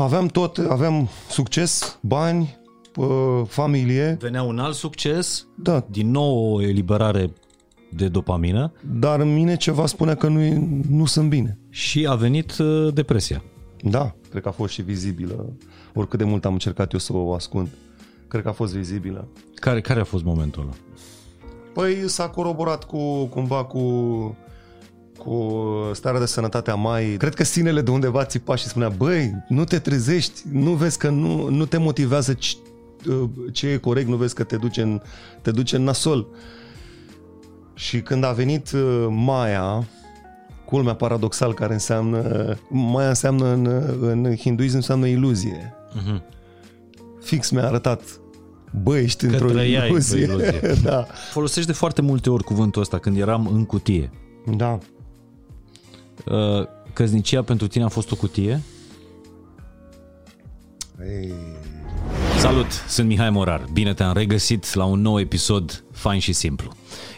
Aveam tot, aveam succes, bani, uh, familie, Venea un alt succes, da, din nou o eliberare de dopamină dar în mine ceva spunea că nu, nu sunt bine. și a venit uh, depresia. Da, cred că a fost și vizibilă. Oricât de mult am încercat eu să o ascund, cred că a fost vizibilă. Care, care a fost momentul ăla? Păi s-a coroborat cu, cumva cu, cu starea de sănătate a mai. Cred că sinele de undeva țipa și spunea, băi, nu te trezești, nu vezi că nu, nu te motivează ce, ce e corect, nu vezi că te duce în, te duce în nasol. Și când a venit uh, Maia, culmea paradoxal care înseamnă, Maia înseamnă în, în hinduism înseamnă iluzie. Uh-huh. Fix mi-a arătat, băi, ești într-o trăiai iluzie. într-o iluzie. da. Folosești de foarte multe ori cuvântul ăsta când eram în cutie. Da. Uh, Căznicia pentru tine a fost o cutie? Ei. Salut, sunt Mihai Morar. Bine te-am regăsit la un nou episod Fain și Simplu.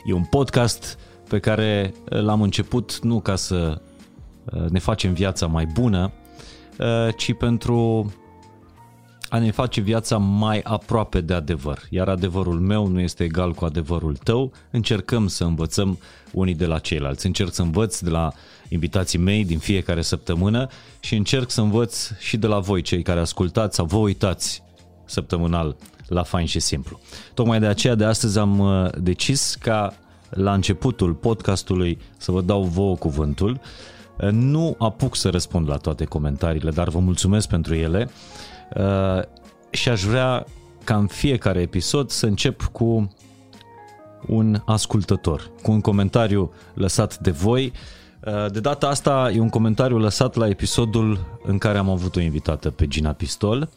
E un podcast pe care l-am început nu ca să uh, ne facem viața mai bună, uh, ci pentru a ne face viața mai aproape de adevăr. Iar adevărul meu nu este egal cu adevărul tău. Încercăm să învățăm unii de la ceilalți. Încerc să învăț de la invitații mei din fiecare săptămână și încerc să învăț și de la voi, cei care ascultați sau vă uitați săptămânal la Fain și Simplu. Tocmai de aceea de astăzi am uh, decis ca la începutul podcastului să vă dau vouă cuvântul. Uh, Nu apuc să răspund la toate comentariile, dar vă mulțumesc pentru ele Uh, și aș vrea ca în fiecare episod să încep cu un ascultător, cu un comentariu lăsat de voi. Uh, De data asta e un comentariu lăsat la episodul în care am avut o invitată pe Gina Pistol,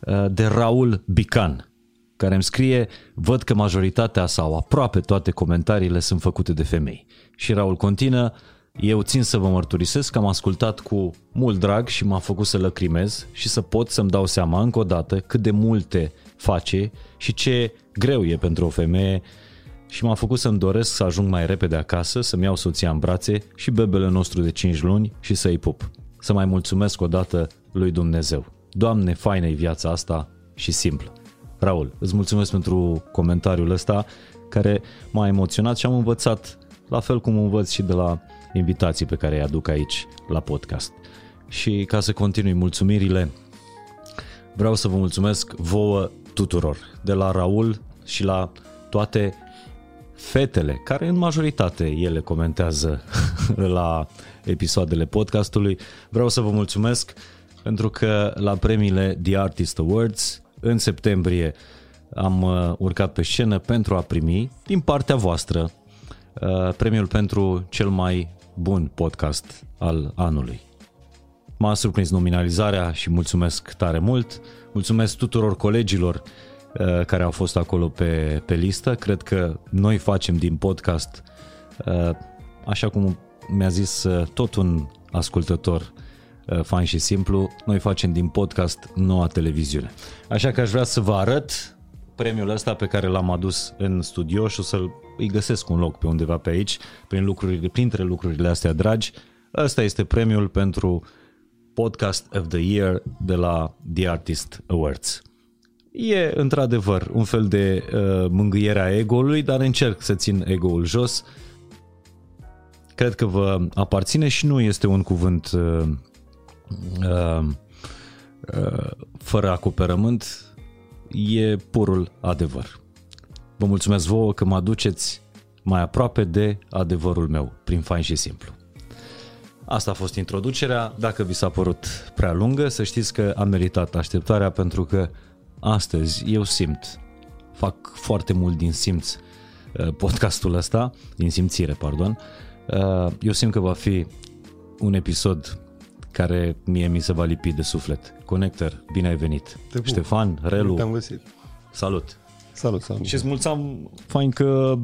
uh, de Raul Bican, care îmi scrie, văd că majoritatea sau aproape toate comentariile sunt făcute de femei. Și Raul continuă, eu țin să vă mărturisesc că am ascultat cu mult drag și m-a făcut să lăcrimez și să pot să-mi dau seama încă o dată cât de multe face și ce greu e pentru o femeie și m-a făcut să-mi doresc să ajung mai repede acasă, să-mi iau soția în brațe și bebele nostru de 5 luni și să-i pup. Să mai mulțumesc o dată lui Dumnezeu. Doamne, faină e viața asta și simplă. Raul, îți mulțumesc pentru comentariul ăsta care m-a emoționat și am învățat la fel cum învăț și de la invitații pe care îi aduc aici la podcast. Și ca să continui mulțumirile, vreau să vă mulțumesc vouă tuturor, de la Raul și la toate fetele, care în majoritate ele comentează la episoadele podcastului. Vreau să vă mulțumesc pentru că la premiile The Artist Awards în septembrie am uh, urcat pe scenă pentru a primi din partea voastră uh, premiul pentru cel mai bun podcast al anului. M-a surprins nominalizarea și mulțumesc tare mult. Mulțumesc tuturor colegilor uh, care au fost acolo pe, pe listă. Cred că noi facem din podcast, uh, așa cum mi-a zis uh, tot un ascultător uh, fain și simplu, noi facem din podcast noua televiziune. Așa că aș vrea să vă arăt premiul ăsta pe care l-am adus în studio și o să-l îi găsesc un loc pe undeva pe aici, prin lucrurile, printre lucrurile astea dragi. Ăsta este premiul pentru Podcast of the Year de la The Artist Awards. E într-adevăr un fel de uh, mângâiere a ego-ului, dar încerc să țin ego-ul jos. Cred că vă aparține și nu este un cuvânt uh, uh, uh, fără acoperământ, e purul adevăr. Vă mulțumesc vouă că mă aduceți mai aproape de adevărul meu, prin fain și simplu. Asta a fost introducerea. Dacă vi s-a părut prea lungă, să știți că a meritat așteptarea pentru că astăzi eu simt, fac foarte mult din simț uh, podcastul ăsta, din simțire, pardon. Uh, Eu simt că va fi un episod care mie mi se va lipi de suflet. Connector, bine ai venit. Te pup. Ștefan, Relu, Te-am găsit. salut. Salut, salut. Și îți mulțam fain că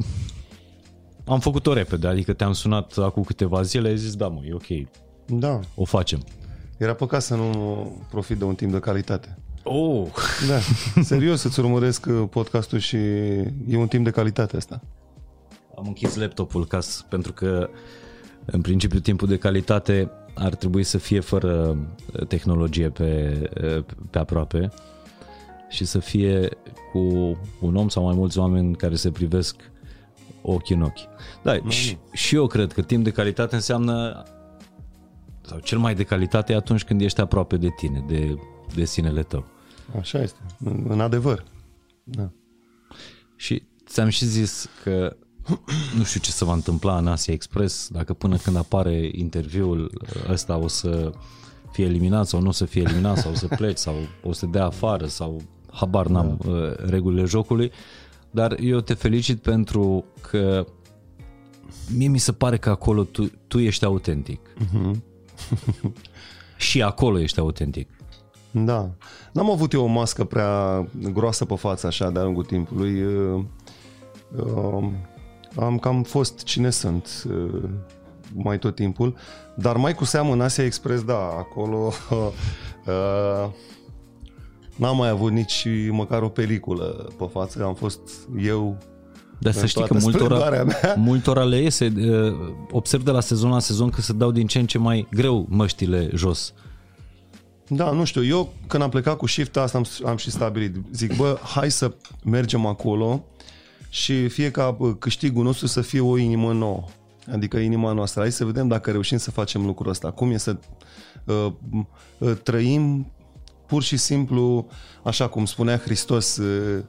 am făcut-o repede, adică te-am sunat acum câteva zile, ai zis da mă, e ok, Da, o facem. era păcat să nu profit de un timp de calitate. Oh, Da, serios să-ți urmăresc uh, podcastul și e un timp de calitate asta. am închis laptopul ca să, pentru că în principiu timpul de calitate ar trebui să fie fără tehnologie pe, pe aproape și să fie cu un om sau mai mulți oameni care se privesc ochi în ochi. Da, și, și eu cred că timp de calitate înseamnă sau cel mai de calitate e atunci când ești aproape de tine, de, de sinele tău. Așa este, în, în adevăr. Da. Și ți-am și zis că nu știu ce se va întâmpla în Asia Express, dacă până când apare interviul ăsta o să fie eliminat sau nu o să fie eliminat sau o să pleci sau o să dea afară sau habar n-am da. Uh, regulile jocului, dar eu te felicit pentru că mie mi se pare că acolo tu, tu ești autentic. Uh-huh. și acolo ești autentic. Da. N-am avut eu o mască prea groasă pe față așa de-a lungul timpului. Uh, uh, am cam fost cine sunt uh, mai tot timpul, dar mai cu seamă în Asia Express, da, acolo uh, n-am mai avut nici măcar o peliculă pe față, am fost eu dar să știi că multora, multora le iese, uh, observ de la sezon la sezon că se dau din ce în ce mai greu măștile jos. Da, nu știu, eu când am plecat cu shift asta am, am și stabilit. Zic, bă, hai să mergem acolo și fie ca câștigul nostru să fie o inimă nouă. Adică inima noastră. Hai să vedem dacă reușim să facem lucrul ăsta. Cum e să uh, uh, trăim pur și simplu, așa cum spunea Hristos, uh,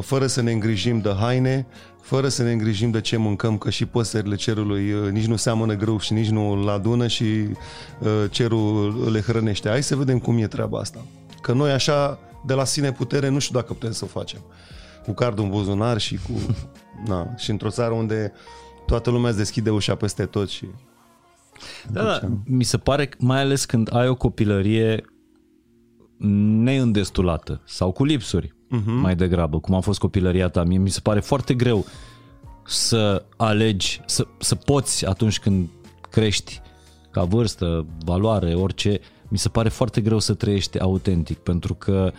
fără să ne îngrijim de haine, fără să ne îngrijim de ce mâncăm, că și păsările cerului uh, nici nu seamănă grâu și nici nu îl adună și uh, cerul le hrănește. Hai să vedem cum e treaba asta. Că noi așa, de la sine putere, nu știu dacă putem să o facem. Cu cardul în buzunar și cu... Na, și într-o țară unde toată lumea îți deschide ușa peste tot și... Da, da, mi se pare, mai ales când ai o copilărie neîndestulată sau cu lipsuri uh-huh. mai degrabă, cum a fost copilăria ta. Mie mi se pare foarte greu să alegi, să, să poți atunci când crești ca vârstă, valoare, orice, mi se pare foarte greu să trăiești autentic, pentru că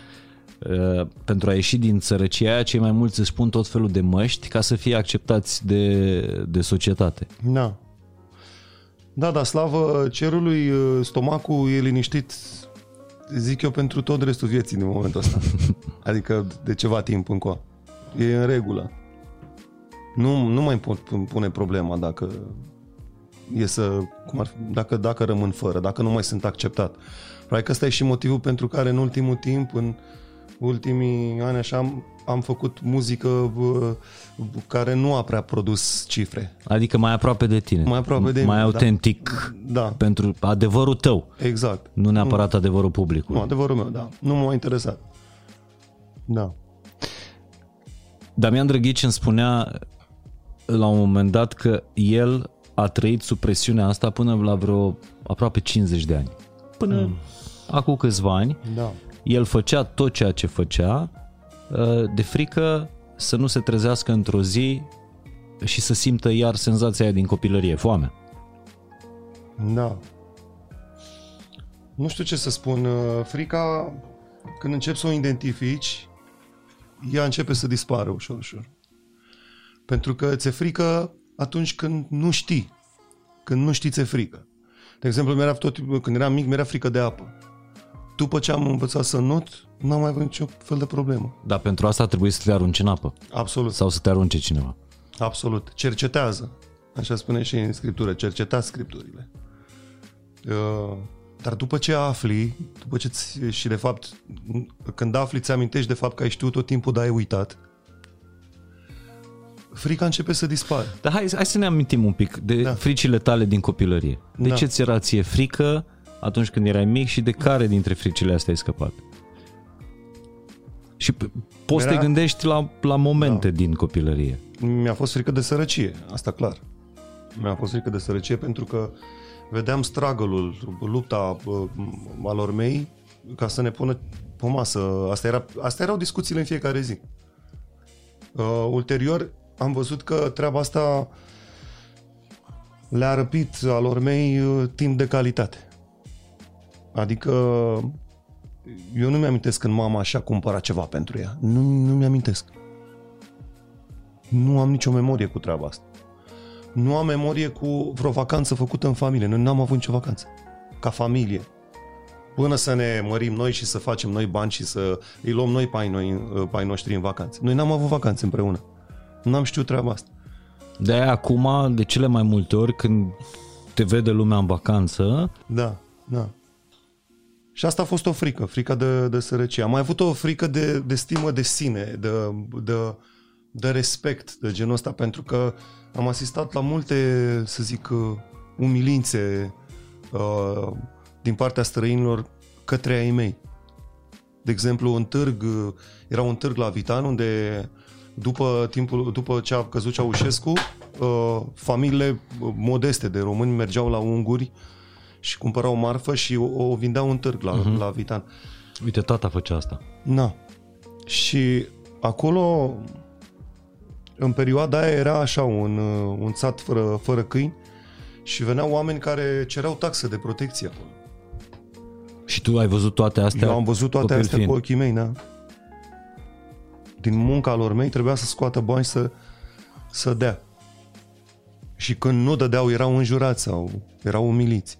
uh, pentru a ieși din sărăcia aia, cei mai mulți își pun tot felul de măști ca să fie acceptați de, de societate. Da. Da, da, slavă cerului, uh, stomacul e liniștit zic eu, pentru tot restul vieții din momentul ăsta. Adică de ceva timp încă. E în regulă. Nu, nu mai pot pune problema dacă e să, cum ar fi, dacă, dacă rămân fără, dacă nu mai sunt acceptat. Probabil că ăsta e și motivul pentru care în ultimul timp, în ultimii ani așa, am, am făcut muzică care nu a prea produs cifre. Adică mai aproape de tine. Mai aproape de Mai mine, da. autentic da. da. pentru adevărul tău. Exact. Nu neapărat nu. adevărul publicului. Nu, adevărul meu, da. Nu m-a interesat. Da. Damian Drăghici îmi spunea la un moment dat că el a trăit sub presiunea asta până la vreo aproape 50 de ani. Până mm. acum câțiva ani. Da. El făcea tot ceea ce făcea uh, de frică să nu se trezească într-o zi și să simtă iar senzația aia din copilărie, foame. Da. Nu știu ce să spun. Uh, frica, când începi să o identifici, ea începe să dispară ușor, ușor. Pentru că ți-e frică atunci când nu știi. Când nu știi ți-e frică. De exemplu, mi-era tot, când eram mic, mi-era frică de apă. După ce am învățat să not, n-am mai avut niciun fel de problemă. Dar pentru asta trebuie să te arunci în apă. Absolut. Sau să te arunce cineva. Absolut. Cercetează. Așa spune și în scriptură. Cercetați scripturile. Uh, dar după ce afli, după ce ți, și de fapt, când afli, ți amintești de fapt că ai știut tot timpul, dar ai uitat, frica începe să dispară. Dar hai, hai să ne amintim un pic de da. fricile tale din copilărie. De da. ce ți era ție frică atunci când erai mic și de care dintre fricile astea ai scăpat? Și poți să te gândești la, la momente da. din copilărie. Mi-a fost frică de sărăcie, asta clar. Mi-a fost frică de sărăcie pentru că vedeam struggle lupta uh, alor mei ca să ne pună pe masă. Asta, era, asta erau discuțiile în fiecare zi. Uh, ulterior am văzut că treaba asta le-a răpit alor mei uh, timp de calitate. Adică eu nu mi-amintesc când mama așa cumpăra ceva pentru ea. Nu, nu mi-amintesc. Nu am nicio memorie cu treaba asta. Nu am memorie cu vreo vacanță făcută în familie. Noi n-am avut nicio vacanță. ca familie. Până să ne mărim noi și să facem noi bani și să îi luăm noi pe ai, noi, pe ai noștri în vacanțe. Noi n-am avut vacanțe împreună. N-am știut treaba asta. De aia acum, de cele mai multe ori, când te vede lumea în vacanță, Da, da. Și asta a fost o frică, frica de, de sărăcie. Am mai avut o frică de, de stimă de sine, de, de, de respect, de genul ăsta, pentru că am asistat la multe, să zic, uh, umilințe uh, din partea străinilor către ai mei. De exemplu, un târg, uh, era un târg la Vitan unde după, timpul, după ce a căzut Ceaușescu, uh, familiile modeste de români mergeau la unguri și cumpărau marfă și o, o vindeau în târg la, uh-huh. la Vitan. uite, tata făcea asta. Na. Și acolo, în perioada aia, era așa un, uh, un sat fără, fără câini și veneau oameni care cereau taxe de protecție acolo. Și tu ai văzut toate astea? Eu am văzut toate copil astea fiind. cu ochii mei, da. Din munca lor mei trebuia să scoată bani să, să dea. Și când nu dădeau, erau înjurați sau erau umiliți.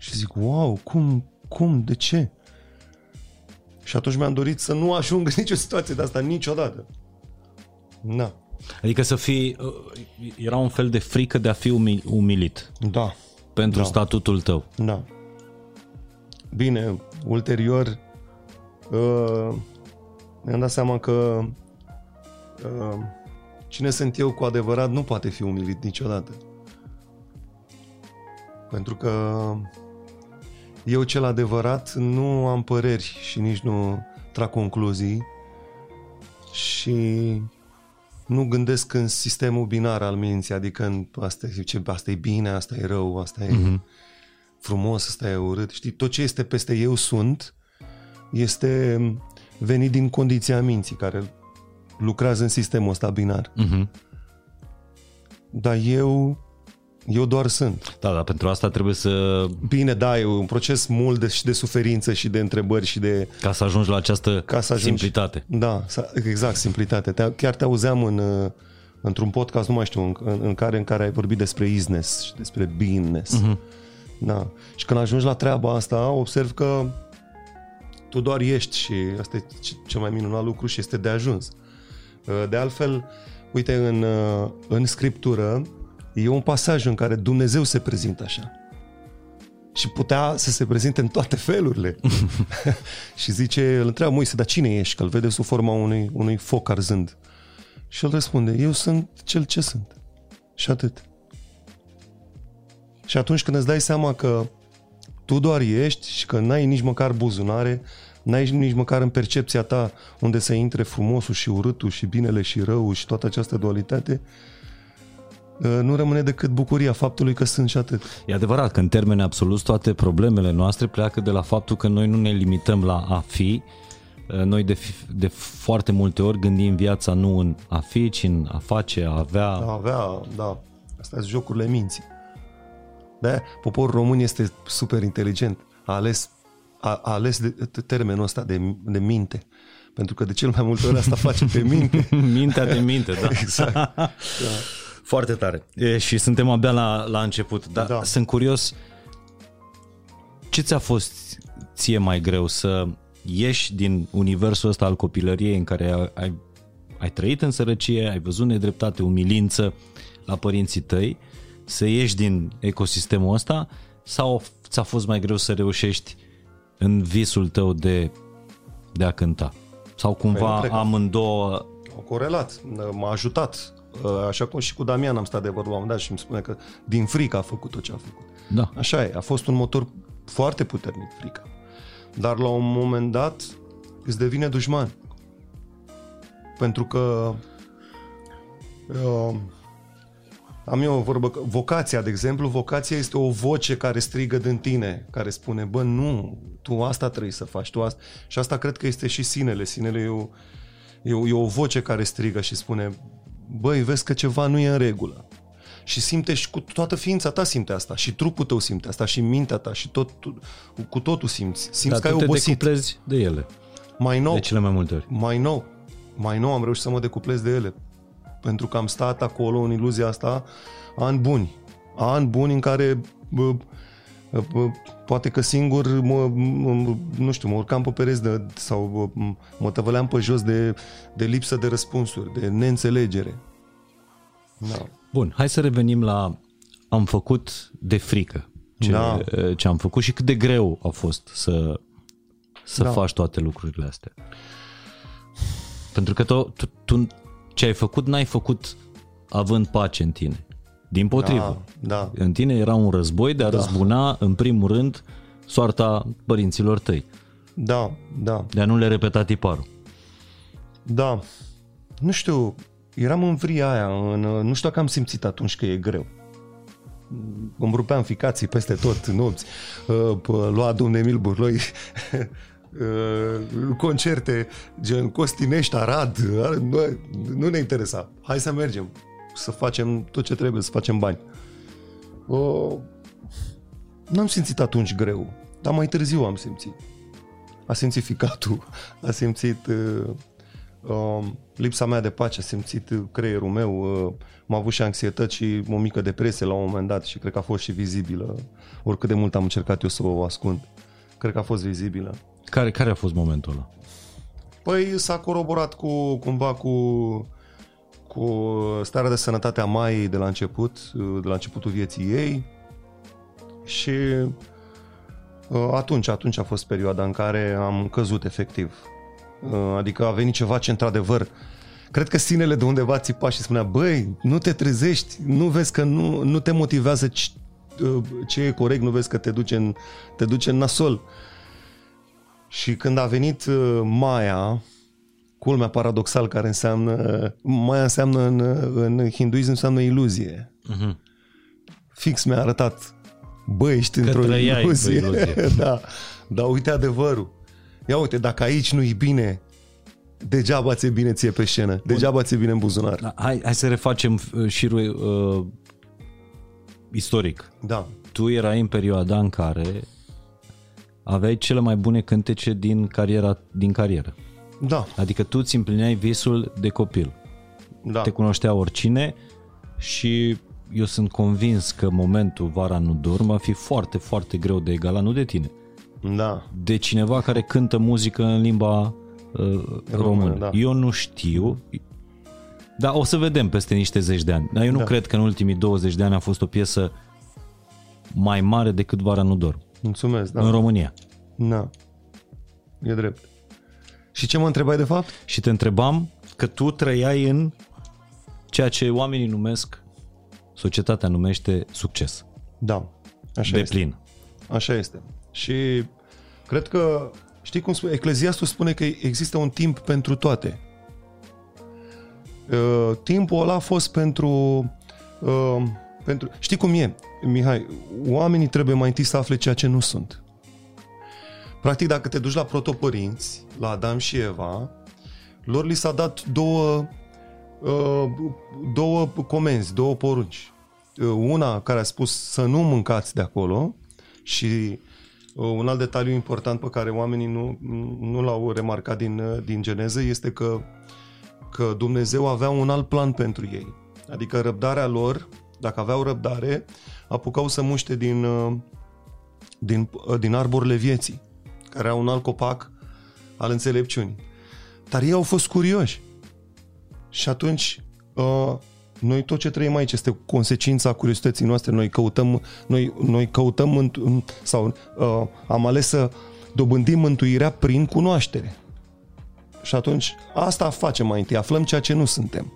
Și zic, wow, cum, cum, de ce? Și atunci mi-am dorit să nu ajung în nicio situație de asta niciodată. Na, Adică să fii... uh, Era un fel de frică de a fi umi- umilit da, pentru Da. statutul tău. da. Bine, ulterior uh, mi-am dat seama că uh, cine sunt eu cu adevărat nu poate fi umilit niciodată. Pentru că eu cel adevărat nu am păreri și nici nu trag concluzii și nu gândesc în sistemul binar al minții, adică în asta, e- ce, asta e bine, asta e rău, asta e mm-hmm. frumos, asta e urât. Știi, tot ce este peste eu sunt este venit din condiția minții care lucrează în sistemul ăsta binar. Uh-huh. Dar eu, eu doar sunt. Da, dar pentru asta trebuie să... Bine, da, e un proces mult de, și de suferință și de întrebări și de... Ca să ajungi la această Ca să ajungi- simplitate. Da, sa- exact, simplitate. Te, chiar te auzeam în, uh, într-un podcast, nu mai știu, în, în, în care în care ai vorbit despre isness și despre beingness. Mhm. Da. Și când ajungi la treaba asta, observ că tu doar ești și asta e ce- cel mai minunat lucru și este de ajuns. Uh, De altfel, uite, în, uh, în scriptură e un pasaj în care Dumnezeu se prezintă așa. Și putea să se prezinte în toate felurile. și zice, îl întreabă Moise, dar cine ești? Că îl vede sub forma unui, unui foc arzând. Și el răspunde, eu sunt cel ce sunt. Și atât. Și atunci când îți dai seama că tu doar ești și că n-ai nici măcar buzunare, n-ai nici măcar în percepția ta unde să intre frumosul și urâtul și binele și răul și toată această dualitate, uh, nu rămâne decât bucuria faptului că sunt și atât. E adevărat că în termeni absoluți toate problemele noastre pleacă de la faptul că noi nu ne limităm la a fi, noi de, fi- de foarte multe ori gândim viața nu în a fi, ci în a face, a avea. A avea, da, astea sunt jocurile minții. de poporul român este super inteligent. A ales, a, a ales de, de termenul ăsta de, de minte. Pentru că de cel mai multe ori asta face pe minte. Mintea de minte, da. Exact. Da. Foarte tare. E, și suntem abia la, la început, dar da. Da. sunt curios ce ți-a fost ție mai greu să ieși din universul ăsta al copilăriei în care ai, ai, ai trăit în sărăcie, ai văzut nedreptate, umilință la părinții tăi, să ieși din ecosistemul ăsta sau ți-a fost mai greu să reușești în visul tău de, de a cânta? Sau Păi, cumva nu cred că- amândouă Au corelat, m-a ajutat. Așa cum și cu Damian am stat de vorbă la un moment dat și îmi spune că din frică a făcut tot ce a făcut. Da. Așa e, a fost un motor foarte puternic frica. Dar la un moment dat îți devine dușman. Pentru că uh, am eu o vorbă, că vocația, de exemplu, vocația este o voce care strigă din tine, care spune, bă, nu, tu asta trebuie să faci, tu asta. Și asta cred că este și sinele. Sinele e o, e o, e o voce care strigă și spune, băi, vezi că ceva nu e în regulă. Și simte și cu toată ființa ta simte asta, și trupul tău simte asta, și mintea ta, și tot, cu totul simți. Simți Dar că ai tu te obosit. decuplezi de ele, Mai nou, de cele mai multe ori. mai nou, mai nou am reușit să mă decuplez de ele. Pentru că am stat acolo în iluzia asta ani buni. Ani buni în care bă, Poate că singur, mă, mă, nu știu, mă urcam pe pereți de, sau mă, mă tăvăleam pe jos de, de lipsă de răspunsuri, de neînțelegere. Da. Bun, hai să revenim la am făcut de frică ce, da. ce am făcut și cât de greu a fost să, să da. faci toate lucrurile astea. Pentru că tu, tu, tu ce ai făcut, n-ai făcut având pace în tine. Din potrivă. Da, da. În tine era un război de a da. răzbuna, în primul rând, soarta părinților tăi. Da, da. De a nu le repeta tiparul. Da. Nu știu, eram în vria aia, în, nu știu dacă am simțit atunci că e greu. Îmi rupeam ficații peste tot nopți, uh, lua domne Emil Burloi uh, concerte gen Costinești, Arad, nu ne interesa. Hai să mergem, să facem tot ce trebuie, să facem bani. Uh, n-am simțit atunci greu, dar mai târziu am simțit. A simțit ficatul, a simțit uh, uh, lipsa mea de pace, a simțit creierul meu, uh, am avut și anxietăți și o mică depresie la un moment dat și cred că a fost și vizibilă, oricât de mult am încercat eu să o ascund. Cred că a fost vizibilă. Care, care a fost momentul ăla? Păi s-a coroborat cu, cumva cu cu starea de sănătate a Maiei de la început, de la începutul vieții ei și uh, atunci, atunci a fost perioada în care am căzut efectiv. Uh, adică a venit ceva ce într-adevăr cred că sinele de undeva țipa și spunea băi, nu te trezești, nu vezi că nu, nu te motivează ce, uh, ce e corect, nu vezi că te duce în, te duce în nasol. Și când a venit Maia, culmea paradoxal care înseamnă, mai înseamnă în, în hinduism înseamnă iluzie. Uh-huh. Fix mi-a arătat, băi, ești că într-o iluzie. iluzie. da, dar uite adevărul. Ia uite, dacă aici nu-i bine, degeaba ți-e bine ție pe scenă, degeaba ți-e bine în buzunar. Da, hai, hai să refacem uh, șirul uh, istoric. Da. Tu erai în perioada în care aveai cele mai bune cântece din cariera din carieră. Da. Adică tu îți împlineai visul de copil. Da. Te cunoștea oricine și eu sunt convins că momentul Vara nu dorm va fi foarte, foarte greu de egalat, nu de tine. Da. De cineva care cântă muzică în limba uh, română. română. Da. Eu nu știu, dar o să vedem peste niște zeci de ani. Dar eu nu da. cred că în ultimii 20 de ani a fost o piesă mai mare decât Vara nu dorm. Mulțumesc, da. În România. Da. E drept. Și ce mă întrebai de fapt? Și te întrebam că tu trăiai în ceea ce oamenii numesc, societatea numește succes. Da, așa de este. plin. Așa este. Și cred că, știi cum spune, Ecleziastul spune că există un timp pentru toate. Uh, timpul ăla a fost pentru, uh, pentru... Știi cum e, Mihai? Oamenii trebuie mai întâi să afle ceea ce nu sunt. Practic, dacă te duci la protopărinți, la Adam și Eva, lor li s-a dat două, uh, două comenzi, două porunci. Uh, una care a spus să nu mâncați de acolo și uh, un alt detaliu important pe care oamenii nu, nu l-au remarcat din, din geneză este că, că Dumnezeu avea un alt plan pentru ei. Adică răbdarea lor, dacă aveau răbdare, apucau să muște din, din, din arborile vieții care au un alt copac al înțelepciunii. Dar ei au fost curioși. Și atunci, uh, noi tot ce trăim aici este consecința curiozității noastre. Noi căutăm, noi, noi căutăm în, sau uh, am ales să dobândim mântuirea prin cunoaștere. Și atunci, asta facem mai întâi, aflăm ceea ce nu suntem.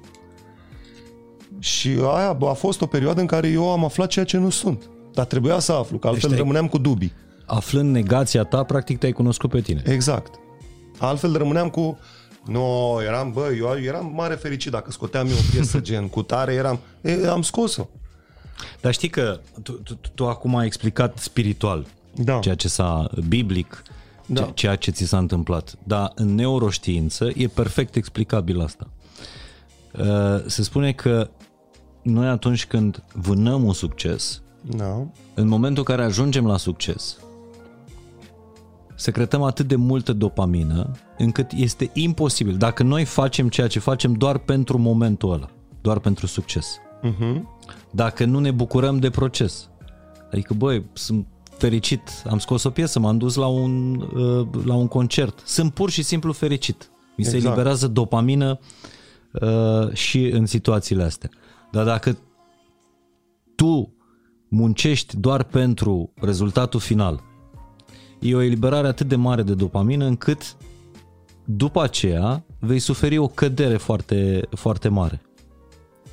Și aia a fost o perioadă în care eu am aflat ceea ce nu sunt. Dar trebuia să aflu, că altfel deci rămâneam cu dubii aflând negația ta, practic te-ai cunoscut pe tine. Exact. Altfel rămâneam cu nu, no, eram, bă, eu eram mare fericit dacă scoteam eu o piesă gen cu tare, eram, e, am scos-o. Dar știi că tu, tu, tu acum ai explicat spiritual da. ceea ce s-a biblic, da. ceea ce ți s-a întâmplat. Dar în neuroștiință e perfect explicabil asta. Uh, se spune că noi atunci când vânăm un succes, da. în momentul în care ajungem la succes, secretăm atât de multă dopamină încât este imposibil. Dacă noi facem ceea ce facem doar pentru momentul ăla, doar pentru succes. Uh-huh. Dacă nu ne bucurăm de proces. Adică, băi, sunt fericit, am scos o piesă, m-am dus la un, uh, la un concert. Sunt pur și simplu fericit. Mi se Exact. eliberează dopamină uh, și în situațiile astea. Dar dacă tu muncești doar pentru rezultatul final, e o eliberare atât de mare de dopamină încât după aceea vei suferi o cădere foarte, foarte mare.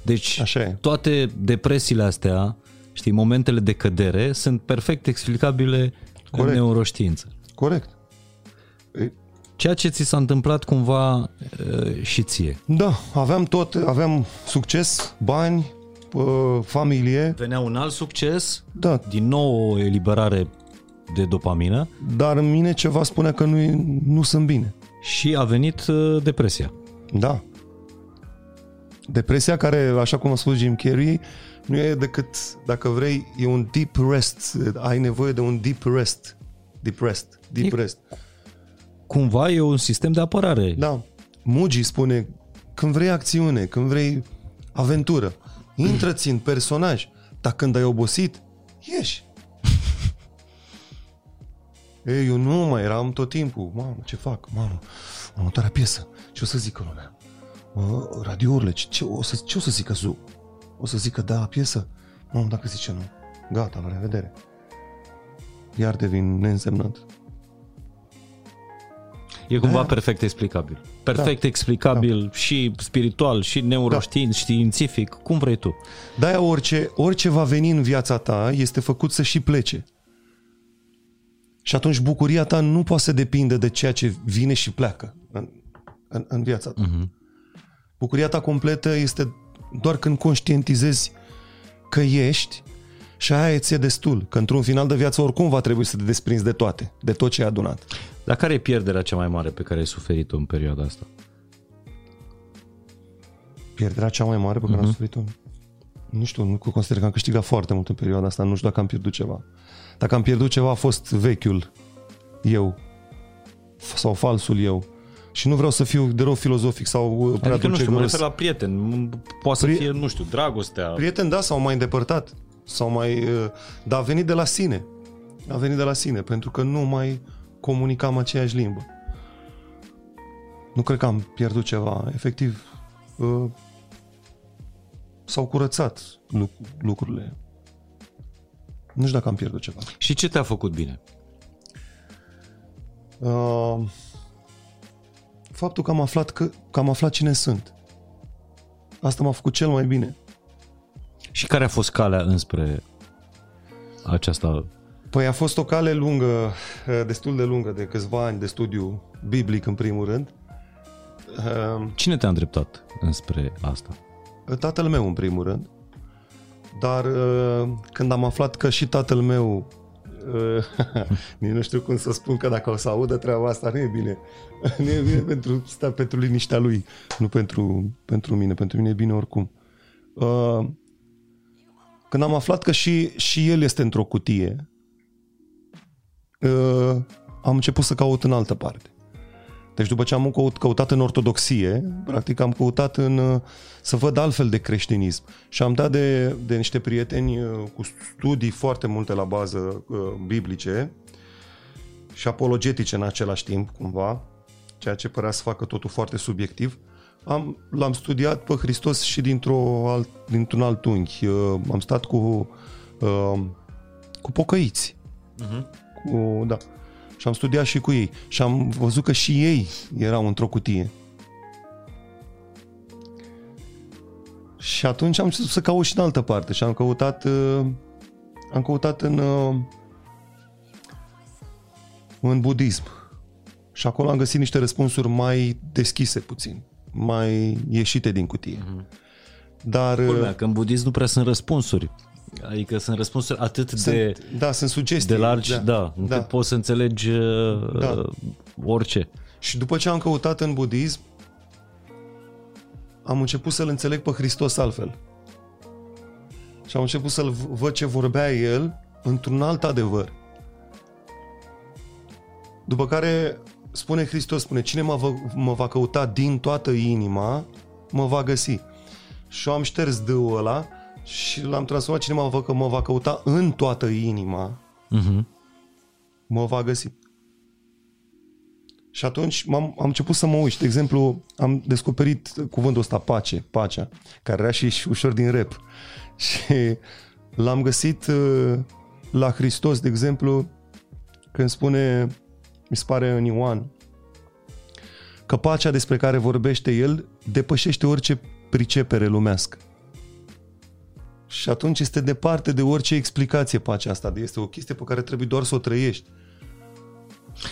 Deci Așa e. toate depresiile astea, știi, momentele de cădere sunt perfect explicabile Corect. în neuroștiință. Corect. E, Ceea ce ți s-a întâmplat cumva uh, și ție. Da, aveam tot, aveam succes, bani, uh, familie, Venea un alt succes, da, din nou o eliberare de dopamină dar în mine ceva spunea că nu, nu sunt bine. și a venit uh, depresia. Da. Depresia care, așa cum a spus Jim Carrey, nu e decât, dacă vrei, e un deep rest. Ai nevoie de un deep rest. Deep rest. Deep E- rest. Cumva e un sistem de apărare. Da. Mugi spune, când vrei acțiune, când vrei aventură, intră-ți în personaj, dar când ai obosit, ieși. Ei, eu nu mai eram tot timpul. Mamă, ce fac? Mamă, următoarea piesă. Ce o să zică lumea? Mă, radiourile, ce, ce, o să, ce o să zică Zu? O să zică da, piesă? Mamă, dacă zice nu. Gata, la revedere. Iar devin neînsemnat. E cumva Da. perfect explicabil. Perfect explicabil și spiritual, și neuroștiinț, științific, cum vrei tu. De-aia orice, orice va veni în viața ta este făcut să și plece. Și atunci bucuria ta nu poate să depinde de ceea ce vine și pleacă în, în, în viața ta. Mhm. Bucuria ta completă este doar când conștientizezi că ești și aia ți-e destul. Că într-un final de viață oricum va trebui să te desprinzi de toate, de tot ce ai adunat. Dar care e pierderea cea mai mare pe care ai suferit-o în perioada asta? Pierderea cea mai mare pe care am suferit-o. Nu știu, nu consider că am câștigat foarte mult în perioada asta, nu știu dacă am pierdut ceva. Dacă am pierdut ceva a fost vechiul eu f- sau falsul eu. Și nu vreau să fiu de rău filozofic sau uh, prea Adică nu știu, mă dulceguros. refer la prieten. Poate să Pri- fie, nu știu, dragostea. Prieten, da, sau mai îndepărtat. Sau mai, uh, dar a venit de la sine. A venit de la sine, pentru că nu mai comunicam aceeași limbă. Nu cred că am pierdut ceva. Efectiv, uh, s-au curățat lu- lucrurile. Nu știu dacă am pierdut ceva. Și ce te-a făcut bine? Uh, faptul că am aflat că, că am aflat cine sunt. Asta m-a făcut cel mai bine. Și care a fost calea înspre aceasta? Păi a fost o cale lungă, eh, destul de lungă, de câțiva ani de studiu biblic în primul rând. Eh, Cine te-a îndreptat înspre asta? Tatăl meu în primul rând. Dar eh, când am aflat că și tatăl meu eh, nici nu știu cum să spun că dacă o să audă treaba asta nu e bine. Nu e bine pentru, sta, pentru liniștea lui, nu pentru, pentru mine. Pentru mine e bine oricum. Eh, Când am aflat că și, și el este într-o cutie, uh, am început să caut în altă parte. Deci după ce am căut, căutat în ortodoxie, practic am căutat în uh, să văd altfel de creștinism. Și am dat de, de niște prieteni uh, cu studii foarte multe la bază uh, biblice și apologetice în același timp, cumva, ceea ce părea să facă totul foarte subiectiv. Am, l-am studiat pe Hristos și dintr-o alt, dintr-un alt unghi. Uh, am stat cu, uh, cu pocăiți. Cu, da. Și am studiat și cu ei. Și am văzut că și ei erau într-o cutie. Și atunci am început să caut și în altă parte. Și am căutat, uh, am căutat în, uh, în budism. Și acolo am găsit niște răspunsuri mai deschise puțin, mai ieșite din cutie. Dar uh, Culmea, că în budism nu prea sunt răspunsuri. Adică sunt răspunsuri atât de, sunt, da, sunt sugestii. de largi, da, da încât da. poți să înțelegi uh, Da. orice. Și după ce am căutat în budism, am început să-L înțeleg pe Hristos altfel. Și am început să-L v- văd ce vorbea El într-un alt adevăr. După care spune Hristos, spune, cine mă va, mă va căuta din toată inima, mă va găsi. Și eu am șters D-ul ăla și l-am transformat, cine mă va, mă va căuta în toată inima, Uh-huh. mă va găsi. Și atunci m-am, am început să mă uit. De exemplu, am descoperit cuvântul ăsta, pace, pacea, care era și, și ușor din rap. Și l-am găsit uh, la Hristos, de exemplu, când spune, mi se pare în Ioan, că pacea despre care vorbește el depășește orice pricepere lumească. Și atunci este departe de orice explicație pacea asta. Este o chestie pe care trebuie doar să o trăiești.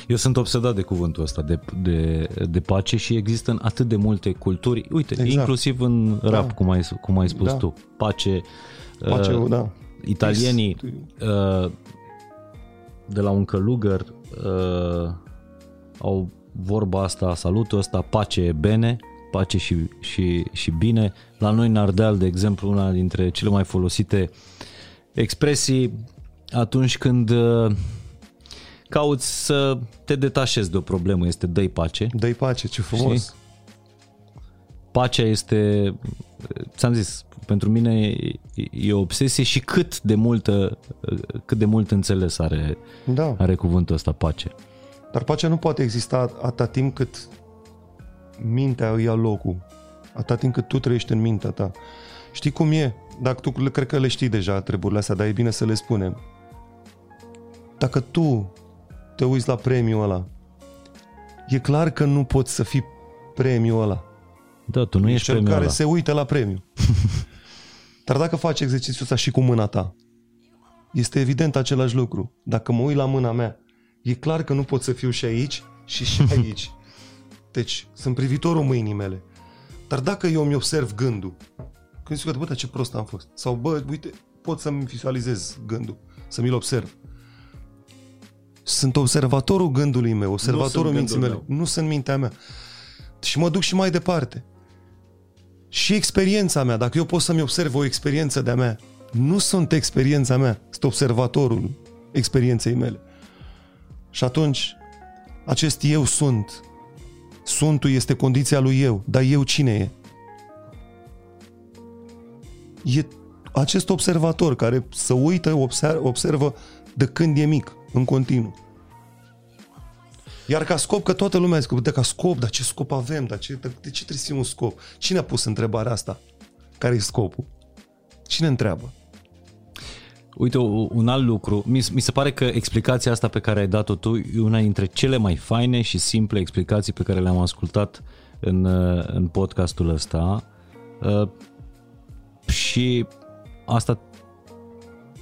Eu sunt obsedat de cuvântul ăsta, de, de, de pace și există în atât de multe culturi, uite, exact. inclusiv în rap, da. cum, ai, cum ai spus Da. tu, pace, Pace, uh, da. italienii uh, de la un călugăr uh, au vorba asta, salutul ăsta, pace e bene, pace și, și, și bine. La noi în Ardeal, de exemplu, una dintre cele mai folosite expresii atunci când uh, cauți să te detașezi de o problemă, este dă pace. Dă-i pace, ce frumos. Știi? Pacea este, ți-am zis, pentru mine e, e o obsesie și cât de multă, cât de mult înțeles are, Da. are cuvântul ăsta, pace. Dar pacea nu poate exista atâta timp cât mintea îi ia locul. Atâta timp cât tu trăiești în mintea ta. Știi cum e? Dacă tu cred că le știi deja treburile astea, dar e bine să le spunem. Dacă tu te uiți la premiul ăla, e clar că nu poți să fii premiul ăla. Da, tu nu ești cel premiul care ăla. se uită la premiu. Dar dacă faci exercițiul ăsta și cu mâna ta, este evident același lucru. Dacă mă uit la mâna mea, e clar că nu pot să fiu și aici și și aici. Deci, sunt privitorul mâinii mele. Dar dacă eu mi observ gândul, când zic, bă, dar ce prost am fost. Sau, bă, uite, pot să-mi vizualizez gândul, să mi-l observ. Sunt observatorul gândului meu, observatorul minții gândul mele. Nu sunt mintea mea. Și mă duc și mai departe. Și experiența mea, dacă eu pot să-mi observ o experiență de-a mea, nu sunt experiența mea, sunt observatorul experienței mele. Și atunci, acest eu sunt, suntul este condiția lui eu, dar eu cine e? E acest observator care să uită, observă, observă de când e mic, în continuu. Iar ca scop, că toată lumea zice, de ca scop, dar ce scop avem, dar ce, de ce trebuie să fie un scop? Cine a pus întrebarea asta? Care e scopul? Cine întreabă? Uite, o- un alt lucru, mi, mi se pare că explicația asta pe care ai dat-o tu e una dintre cele mai faine și simple explicații pe care le-am ascultat în, uh, în podcastul ăsta Uh, și asta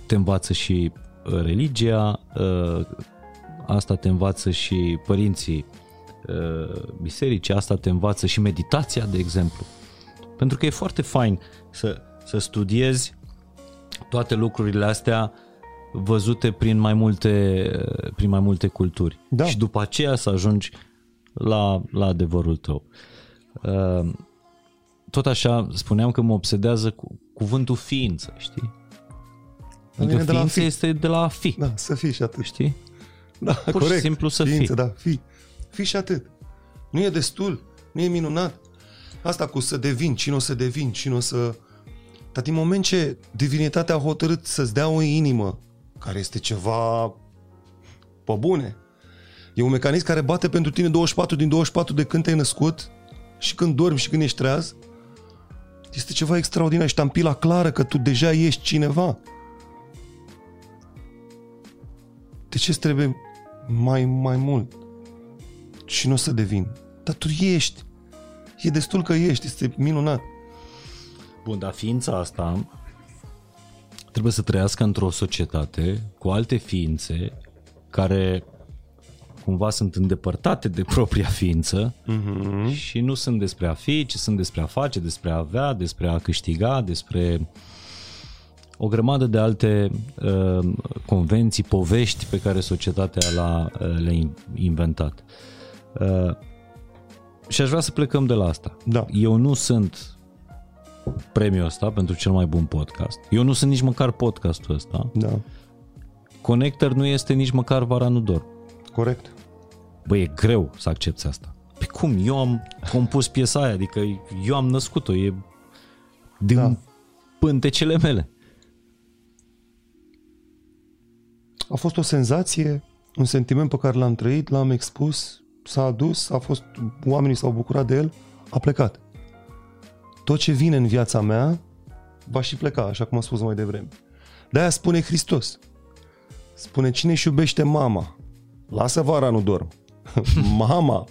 te învață și uh, religia, uh, asta te învață și părinții uh, bisericii, asta te învață și meditația, de exemplu. Pentru că e foarte fain să, să studiezi toate lucrurile astea văzute prin mai multe, prin mai multe culturi. Da. Și după aceea să ajungi la, la adevărul tău. Uh, Tot așa spuneam că mă obsedează cu cuvântul ființă, știi? Adică vine de la ființă fi. este de la a fi, Da, să fii și atât. știi? Da, Pur și corect. simplu să Ființă, fii. da, fii. Fii și atât. Nu e destul, nu e minunat. Asta cu să devin, cine o să devin, cine o să... Dar din moment ce divinitatea a hotărât să-ți dea o inimă, care este ceva pe bune, e un mecanism care bate pentru tine 24 din 24 de când te-ai născut și când dormi și când ești treaz, este ceva extraordinar și tampila clară că tu deja ești cineva. De ce îți trebuie mai, mai mult? Și nu o să devin. Dar tu ești. E destul că ești, este minunat. Bun, dar ființa asta trebuie să trăiască într-o societate cu alte ființe care cumva sunt îndepărtate de propria ființă Mm-hmm. și nu sunt despre a fi, ci sunt despre a face, despre a avea, despre a câștiga, despre o grămadă de alte uh, convenții, povești pe care societatea l-a, uh, le-a in- inventat. Uh, și aș vrea să plecăm de la asta. Da. Eu nu sunt premiul ăsta pentru cel mai bun podcast. Eu nu sunt nici măcar podcastul ăsta. Da, Connector nu este nici măcar Vara nu dorm. corect. Bă, e greu să accepti asta. Pe cum? Eu am compus piesa aia, adică eu am născut-o, e din Da. da. pântecele mele. A fost o senzație, un sentiment pe care l-am trăit, l-am expus, s-a adus, a fost, oamenii s-au bucurat de el, a plecat. Tot ce vine în viața mea va și pleca, așa cum am spus mai devreme. De-aia spune Hristos. Spune, cine își iubește mama, lasă vara, nu dorm. mama,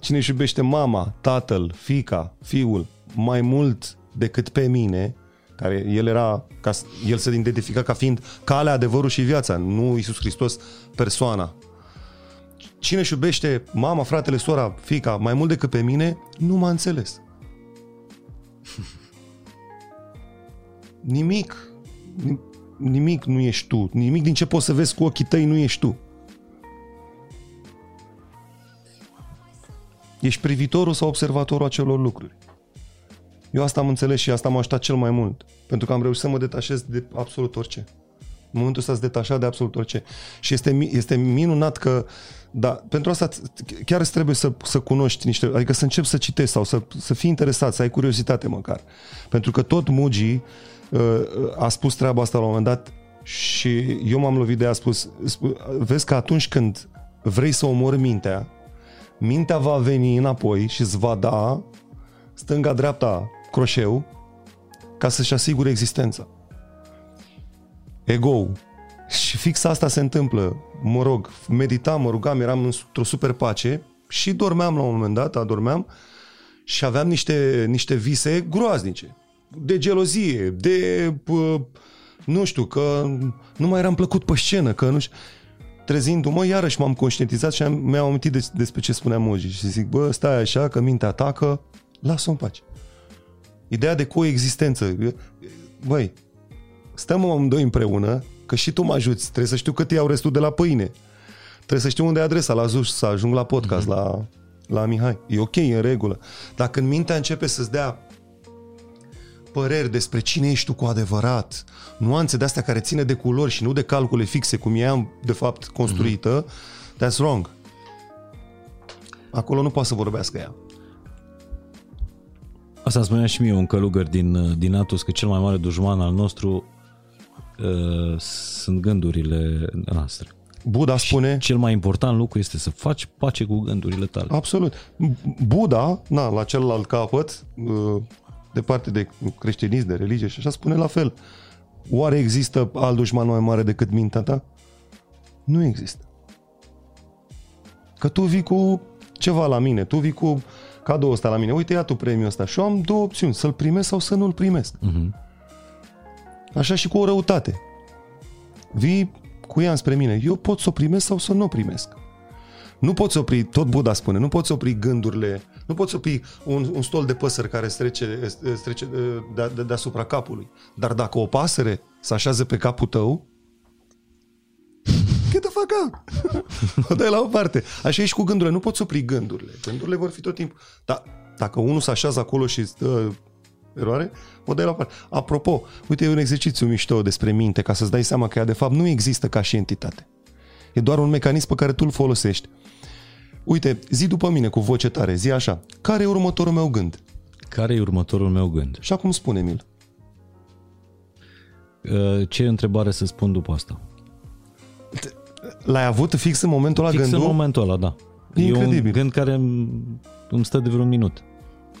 cine își iubește mama, tatăl, fica, fiul, mai mult decât pe mine, care el era, ca, el se identifica ca fiind calea, adevărul și viața, nu Iisus Hristos persoana. Cine își iubește mama, fratele, sora, fica mai mult decât pe mine, nu m-a înțeles. Nimic, nimic nu ești tu. Nimic din ce poți să vezi cu ochii tăi nu ești tu. Ești privitorul sau observatorul acelor lucruri. Eu asta am înțeles și asta m-a ajutat cel mai mult. Pentru că am reușit să mă detașez de absolut orice. În momentul ăsta să detașat de absolut orice. Și este, este minunat că da, pentru asta chiar îți trebuie să, să cunoști niște, adică să începi să citești sau să, să fii interesat, să ai curiozitate măcar. Pentru că tot Mugi uh, a spus treaba asta la un moment dat și eu m-am lovit de a spus, spus, vezi că atunci când vrei să omori mintea, mintea va veni înapoi și îți va da stânga-dreapta croșeu ca să-și asigure existența. Ego. Și fix asta se întâmplă. Mă rog, meditam, mă rugam, eram într-o super pace și dormeam la un moment dat, adormeam și aveam niște, niște vise groaznice. De gelozie, de... nu știu, că nu mai eram plăcut pe scenă, că nu știu trezindu-mă, iarăși m-am conștientizat și am, mi-am amintit de, despre ce spunea Moji și zic, bă, stai așa, că mintea atacă, lasă-o în pace. Ideea de coexistență. Băi, stăm amândoi împreună, că și tu mă ajuți, trebuie să știu cât iau restul de la pâine. Trebuie să știu unde e adresa la Zuș, să ajung la podcast, mm-hmm. la, la Mihai. E ok, e în regulă. Dar când mintea începe să-ți dea păreri despre cine ești tu cu adevărat, nuanțe de astea care ține de culori și nu de calcule fixe, cum e am de fapt construită, mm-hmm. that's wrong. Acolo nu poate să vorbească ea. Asta spunea și mie un călugăr din, din Atos, că cel mai mare dușman al nostru uh, sunt gândurile noastre. Buddha spune... Și cel mai important lucru este să faci pace cu gândurile tale. Absolut. Buddha, na, la celălalt capăt, uh, de parte de creștinism, de religie și așa, spune la fel. Oare există alt dușman mai mare decât mintea ta? Nu există. Că tu vii cu ceva la mine, tu vii cu cadou ăsta la mine, uite, ia tu premiul ăsta. Și eu am două opțiuni, să-l primesc sau să nu-l primesc. Uh-huh. Așa și cu o răutate. Vii cu ea spre mine, eu pot să o primesc sau să nu o primesc. Nu poți opri, tot Buddha spune, nu poți opri gândurile, nu poți opri un, un stol de păsări care strece, strece de, de, deasupra capului. Dar dacă o pasăre se așează pe capul tău, get the fuck out! o dai la o parte. Așa e și cu gândurile. Nu poți opri gândurile. Gândurile vor fi tot timpul. Dar dacă unul se așează acolo și stă eroare, o dai la o parte. Apropo, uite, e un exercițiu mișto despre minte, ca să-ți dai seama că ea de fapt nu există ca și entitate. E doar un mecanism pe care tu îl folosești. Uite, zi după mine cu voce tare, zi așa. Care e următorul meu gând? Care e următorul meu gând? Și acum spune-mi-l. Uh, ce întrebare să spun după asta? L-ai avut fix în momentul ăla fix gândul? în momentul ăla, da. Incredibil. E un gând care îmi stă de vreun minut.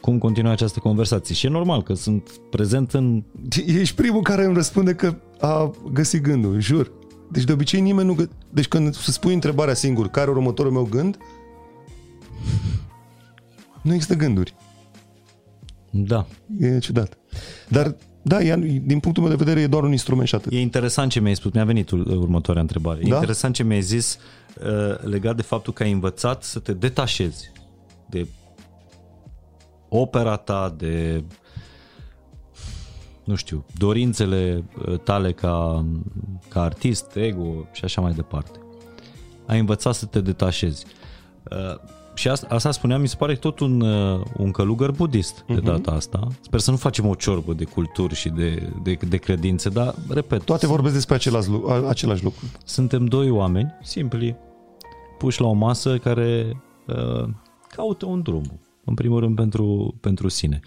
Cum continua această conversație? Și e normal că sunt prezent în... Ești primul care îmi răspunde că a găsit gândul, jur. Deci de obicei nimeni nu... Gă... Deci când să spui întrebarea singur, care e următorul meu gând, nu există gânduri. Da. E ciudat. Dar da, ea, din punctul meu de vedere e doar un instrument și atât. E interesant ce mi-ai spus, mi-a venit următoarea întrebare. E da? interesant ce mi-ai zis uh, legat de faptul că ai învățat să te detașezi de opera ta, de nu știu, dorințele uh, tale ca, ca artist, ego și așa mai departe. Ai învățat să te detașezi. Uh, și asta, asta spuneam, mi se pare tot un, uh, un călugăr budist uh-huh. de mhm. data asta. Sper să nu facem o ciorbă de culturi și de, de, de credințe, dar, repet... Toate vorbesc despre același, același lucru. Suntem doi oameni simpli, puși la o masă, care uh, caută un drum, în primul rând pentru, pentru sine.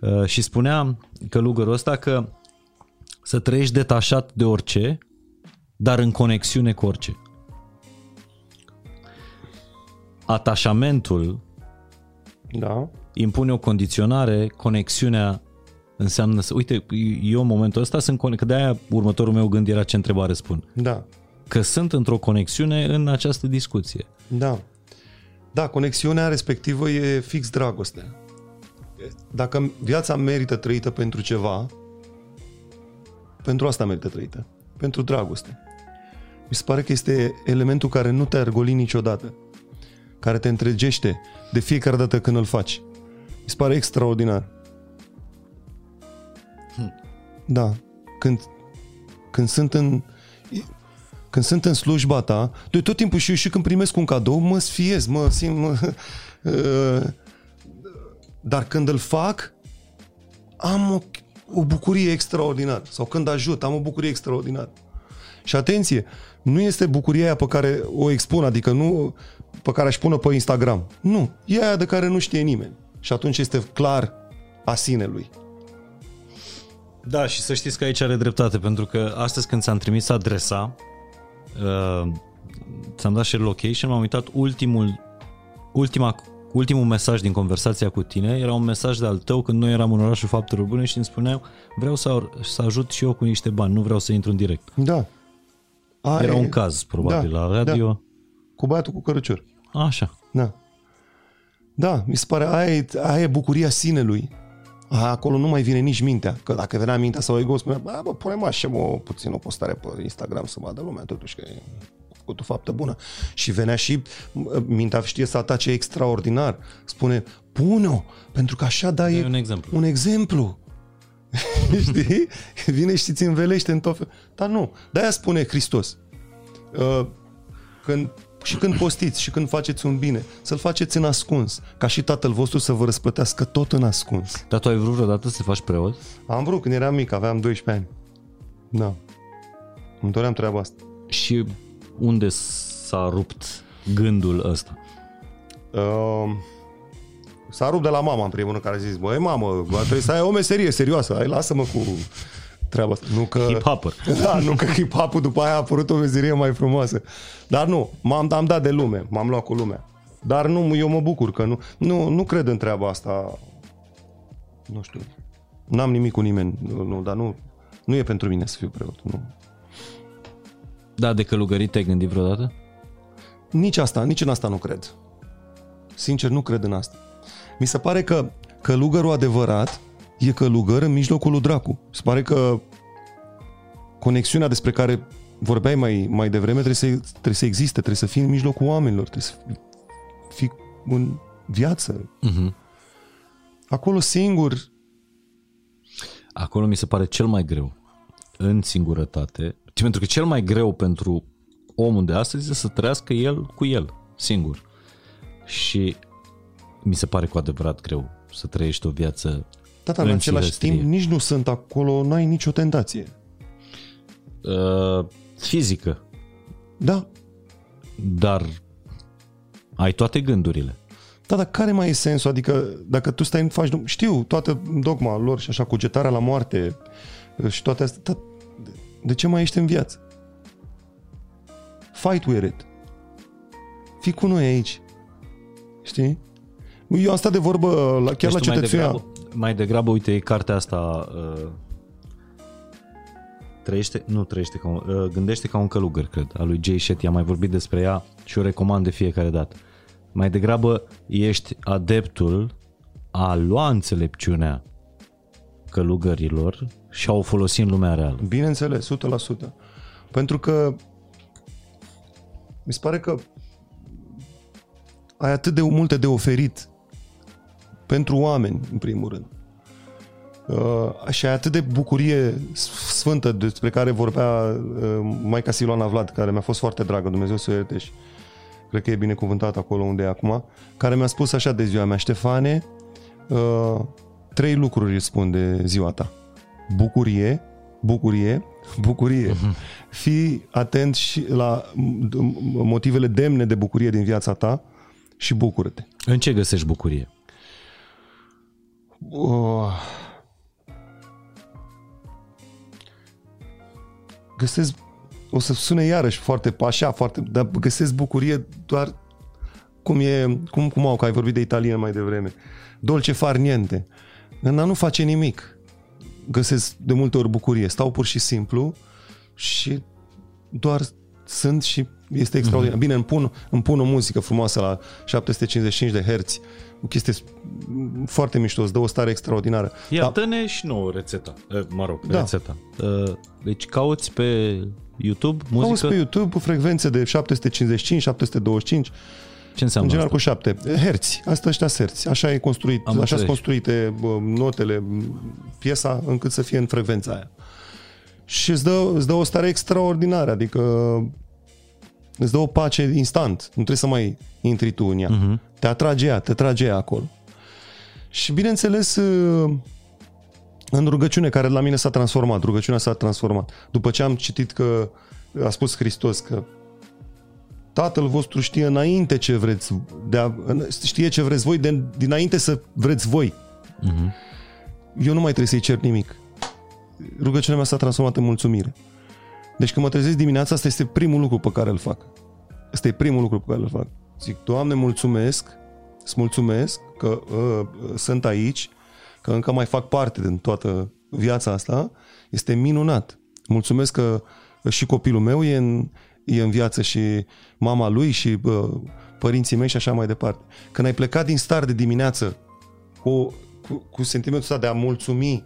Uh, și spunea călugărul ăsta că să trăiești detașat de orice dar în conexiune cu orice. Atașamentul Da. impune o condiționare, conexiunea înseamnă să... Uite, eu în momentul ăsta sunt... Că de-aia următorul meu gând era ce întrebare spun. Da. Că sunt într-o conexiune în această discuție. Da. Da, conexiunea respectivă e fix dragoste. Dacă viața merită trăită pentru ceva, pentru asta merită trăită. Pentru dragoste. Mi se pare că este elementul care nu te argoli niciodată. Care te întregește de fiecare dată când îl faci. Mi se pare extraordinar. Da. Când, când sunt în când sunt în slujba ta, de tot timpul și eu și când primesc un cadou, mă sfiez, mă simt, mă, uh, dar când îl fac, am o, o bucurie extraordinară. Sau când ajut, am o bucurie extraordinară. Și atenție, nu este bucuria aia pe care o expun, adică nu pe care aș pune pe Instagram. Nu, e aia de care nu știe nimeni. Și atunci este clar a sinelui. Da, și să știți că aici are dreptate, pentru că astăzi când ți-am trimis adresa, uh, ți-am dat share location, m-am uitat ultimul, ultima, ultimul mesaj din conversația cu tine, era un mesaj de al tău când noi eram în orașul Faptelor Bune și îmi spuneau vreau să, să ajut și eu cu niște bani, nu vreau să intru în direct. Da. A, Era e- un caz, probabil, da, la radio. Da. Cu băiatul cu cărăcior. Așa. Da. Da, mi se pare, aia e, aia e bucuria sinelui. A, acolo nu mai vine nici mintea. Că dacă venea mintea sau ego, spunea, bă, bă pune așa o, puțin o postare pe Instagram să vadă lumea totuși că e făcut o faptă bună. Și venea și m, mintea știe să atace extraordinar. Spune, pune-o, pentru că așa dai E un exemplu. un exemplu. Știi? Vine și ți învelește în tot fel. Dar nu. De-aia spune Hristos. Uh, când, și când postiți și când faceți un bine, să-l faceți în ascuns, ca și tatăl vostru să vă răsplătească tot în ascuns. Dar tu ai vrut vreodată să te faci preot? Am vrut când eram mic, aveam 12 ani. Da. Îmi doream treaba asta. Și unde s-a rupt gândul ăsta? Uh, s-a rupt de la mama în primul rând care a zis, băi mamă, bă, trebuie să ai o meserie serioasă, hai lasă-mă cu treaba asta. Nu că... Hip-hopper. Da, nu că hip hop după aia a apărut o meserie mai frumoasă. Dar nu, m-am am dat de lume, m-am luat cu lumea. Dar nu, eu mă bucur că nu, nu, nu cred în treaba asta. Nu știu. N-am nimic cu nimeni, nu, nu, dar nu, nu e pentru mine să fiu preot. Nu. Da, de călugărit te-ai gândit vreodată? Nici asta, nici în asta nu cred. Sincer, nu cred în asta. Mi se pare că călugărul adevărat e călugăr în mijlocul lui Dracu. Se pare că conexiunea despre care vorbeai mai, mai devreme trebuie să, trebuie să existe, trebuie să fii în mijlocul oamenilor, trebuie să fii în viață. Uh-huh. Acolo singur, Acolo mi se pare cel mai greu în singurătate, pentru că cel mai greu pentru omul de astăzi este să trăiască el cu el, singur. Și mi se pare cu adevărat greu să trăiești o viață da, dar în În același silvestrie. timp nici nu sunt acolo, n-ai nicio tentație. uh, fizică, Da, dar ai toate gândurile. Da, dar care mai e sensul? Adică dacă tu stai, faci, știu, toată dogma lor și așa, cugetarea la moarte și toate astea, dar de ce mai ești în viață? Fight with it. Fii cu noi aici. Știi? Eu am stat de vorbă la, chiar Deci la tu mai cetățuia. Degrabă, mai degrabă, uite, e cartea asta uh, trăiește, nu trăiește ca un, uh, gândește ca un călugăr, cred, a lui Jay Shetty, am mai vorbit despre ea și o recomand de fiecare dată. Mai degrabă ești adeptul a lua înțelepciunea călugărilor și a o folosi în lumea reală. Bineînțeles, 100%. Pentru că mi se pare că ai atât de multe de oferit pentru oameni, în primul rând. Uh, și ai atât de bucurie sfântă despre care vorbea uh, Maica Siloana Vlad, care mi-a fost foarte dragă, Dumnezeu să o ierte și cred că e binecuvântat acolo unde e acum, care mi-a spus așa de ziua mea, Ștefane, uh, trei lucruri îți spun de ziua ta. Bucurie, bucurie, bucurie. Fii atent și la m- motivele demne de bucurie din viața ta și bucură-te. În ce găsești bucurie? Oh. Găsesc o să sune iarăși foarte așa, foarte, dar găsesc bucurie doar cum e, cum, cum au, că ai vorbit de italien mai devreme. Dolce far niente. În a nu face nimic. Găsesc de multe ori bucurie. Stau pur și simplu și doar sunt și este extraordinar. Mm-hmm. Bine, îmi pun, îmi pun o muzică frumoasă la 755 de herți, o chestie foarte mișto, îți dă o stare extraordinară. Ia, da. dă-ne și nouă rețeta, mă rog, da. rețeta. Deci cauți pe YouTube muzică? Cauți pe YouTube frecvențe de 755, 725, ce înseamnă În general asta? cu șapte. Herți. Asta ăștia herți. Așa e construit. Am așa sunt construite notele, piesa, încât să fie în frecvența aia. Și îți dă, îți dă o stare extraordinară. Adică îți dă o pace instant. Nu trebuie să mai intri tu în ea. Uh-huh. Te atrage ea, te trage ea acolo. Și bineînțeles, în rugăciune care la mine s-a transformat, rugăciunea s-a transformat. După ce am citit că a spus Hristos că Tatăl vostru știe înainte ce vreți, de a, știe ce vreți voi de, dinainte să vreți voi. Uh-huh. Eu nu mai trebuie să-i cer nimic. Rugăciunea mea s-a transformat în mulțumire. Deci când mă trezesc dimineața, asta este primul lucru pe care îl fac. Asta e primul lucru pe care îl fac. Zic, Doamne, mulțumesc, îți mulțumesc că uh, sunt aici, că încă mai fac parte din toată viața asta. Este minunat. Mulțumesc că și copilul meu e în, e în viață și mama lui și uh, părinții mei și așa mai departe. Când ai plecat din stare de dimineață cu, cu, cu sentimentul ăsta de a mulțumi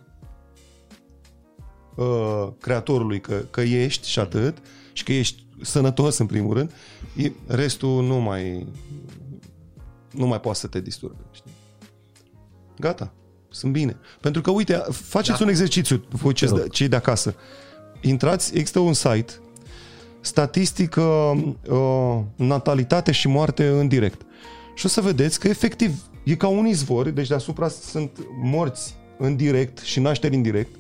uh, creatorului că, că ești și atât și că ești sănătos în primul rând, restul nu mai nu mai poate să te disturbe. Știi? Gata, sunt bine. Pentru că, uite, faceți da. un exercițiu, voi cei de acasă. Intrați, există un site statistică uh, natalitate și moarte în direct. Și o să vedeți că efectiv e ca un izvor, deci deasupra sunt morți în direct și nașteri în direct.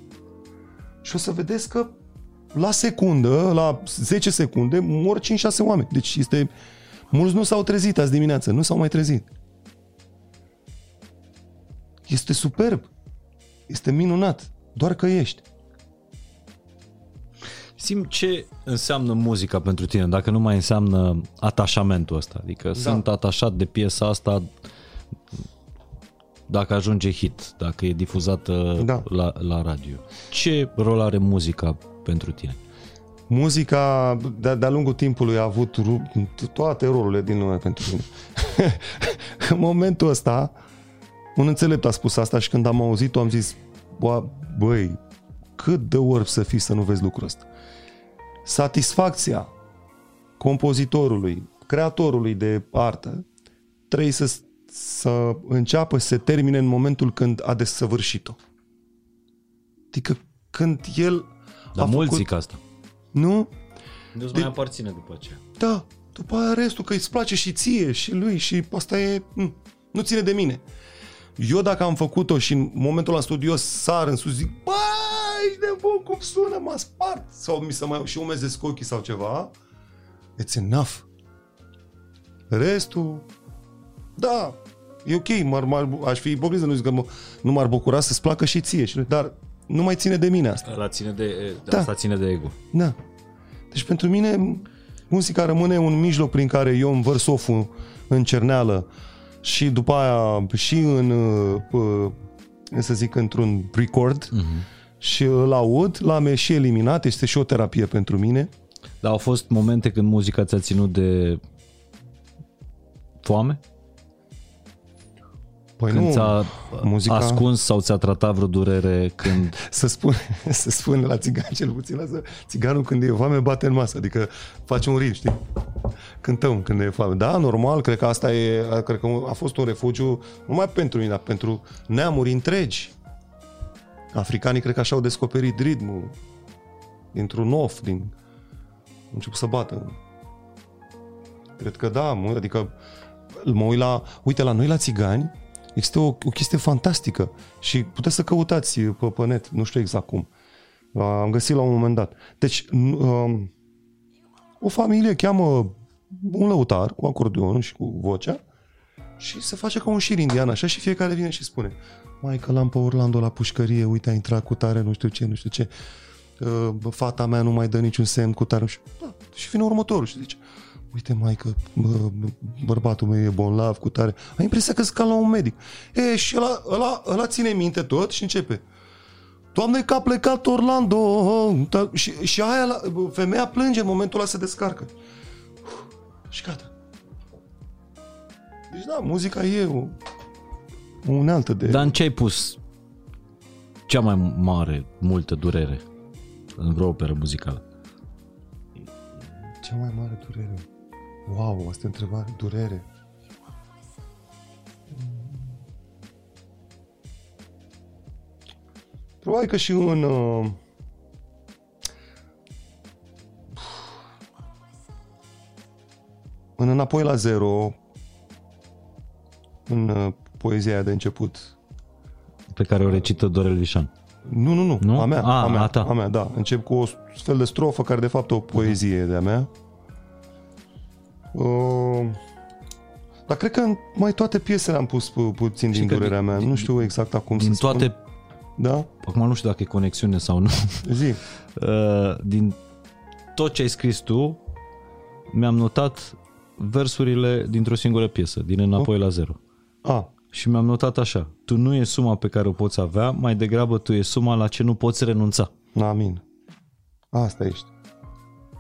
Și o să vedeți că la secundă, la 10 secunde, mor 5-6 oameni. Deci este... Mulți nu s-au trezit azi dimineață, nu s-au mai trezit. Este superb. Este minunat. Doar că ești. Sim ce înseamnă muzica pentru tine, dacă nu mai înseamnă atașamentul ăsta. Adică da. sunt atașat de piesa asta dacă ajunge hit, dacă e difuzată da. la, la radio. Ce rol are muzica pentru tine? Muzica de- de-a lungul timpului a avut toate rolurile din lume pentru mine. în momentul ăsta, un înțelept a spus asta și când am auzit-o am zis, băi, cât de orb să fii să nu vezi lucrul ăsta satisfacția compozitorului, creatorului de artă, trebuie să, să înceapă să se termine în momentul când a desăvârșit-o. Adică când el Dar a mulți făcut... zic asta. Nu? Nu de... mai aparține după aceea. Da, după aia restul, că îți place și ție și lui și asta e... Nu ține de mine. Eu dacă am făcut-o și în momentul la studios sar în sus, zic, bă, ești nebun, cum sună, m-a spart. Sau mi se mai și umezesc ochii sau ceva. It's enough. Restul, da, e ok, m-ar, m-ar, aș fi ipocrit să nu zic că mă, nu m-ar bucura să-ți placă și ție, dar nu mai ține de mine asta. La ține de, da. asta ține de ego. Da. Deci pentru mine muzica rămâne un mijloc prin care eu învărs soful în cerneală și după aia și în, uh, să zic, într-un record uh-huh și îl aud, l-am și eliminat, este și o terapie pentru mine. Dar au fost momente când muzica ți-a ținut de foame? Păi când nu, ți-a muzica... ascuns sau ți-a tratat vreo durere când... să spun, să spun la țigan cel puțin asta, țiganul când e foame bate în masă, adică face un ritm, știi? Cântăm când e foame. Da, normal, cred că asta e, cred că a fost un refugiu numai pentru mine, dar pentru neamuri întregi Africanii cred că așa au descoperit ritmul dintr-un of, din... Au început să bată. Cred că da, mă, adică mă uit la... Uite, la noi la țigani există o, o chestie fantastică și puteți să căutați pe, pe net, nu știu exact cum. Am găsit la un moment dat. Deci, um, o familie cheamă un lăutar cu acordeonul și cu vocea și se face ca un șir indian așa și fiecare vine și spune mai că l-am pe Orlando la pușcărie, uite, a intrat cu tare, nu știu ce, nu știu ce. uh, fata mea nu mai dă niciun semn cu tare și, da, și vine următorul și zice uite mai că bă, bărbatul meu e bolnav cu tare. Ai impresia că ca la un medic. E, și ăla, ăla, ăla ține minte tot și începe. Doamne că a plecat Orlando și, și aia, la, femeia plânge în momentul ăla se descarcă. Și gata. Deci da, muzica e o, o unealtă de... Dar în ce ai pus cea mai mare, multă durere în vreo operă muzicală? Cea mai mare durere? Wow, asta e întrebare. Durere. Probabil că și în... Uh, în Înapoi la Zero, în uh, poezia de început. Pe care o recită Dorel Vișan. Nu, nu, nu, Nu? a mea, A, a, mea, a ta. a mea, da. Încep cu o fel de strofă care de fapt e o poezie de-a mea. Uh, dar cred că în mai toate piesele am pus pu- puțin Și din că durerea mea. din- Nu știu exact acum Din să spun. toate, Da? acum nu știu dacă e conexiune sau nu, Zi. Uh, din tot ce ai scris tu, mi-am notat versurile dintr-o singură piesă, din Înapoi la Zero. A, Și mi-am notat așa, tu nu e suma pe care o poți avea, mai degrabă tu e suma la ce nu poți renunța. amin. Asta ești.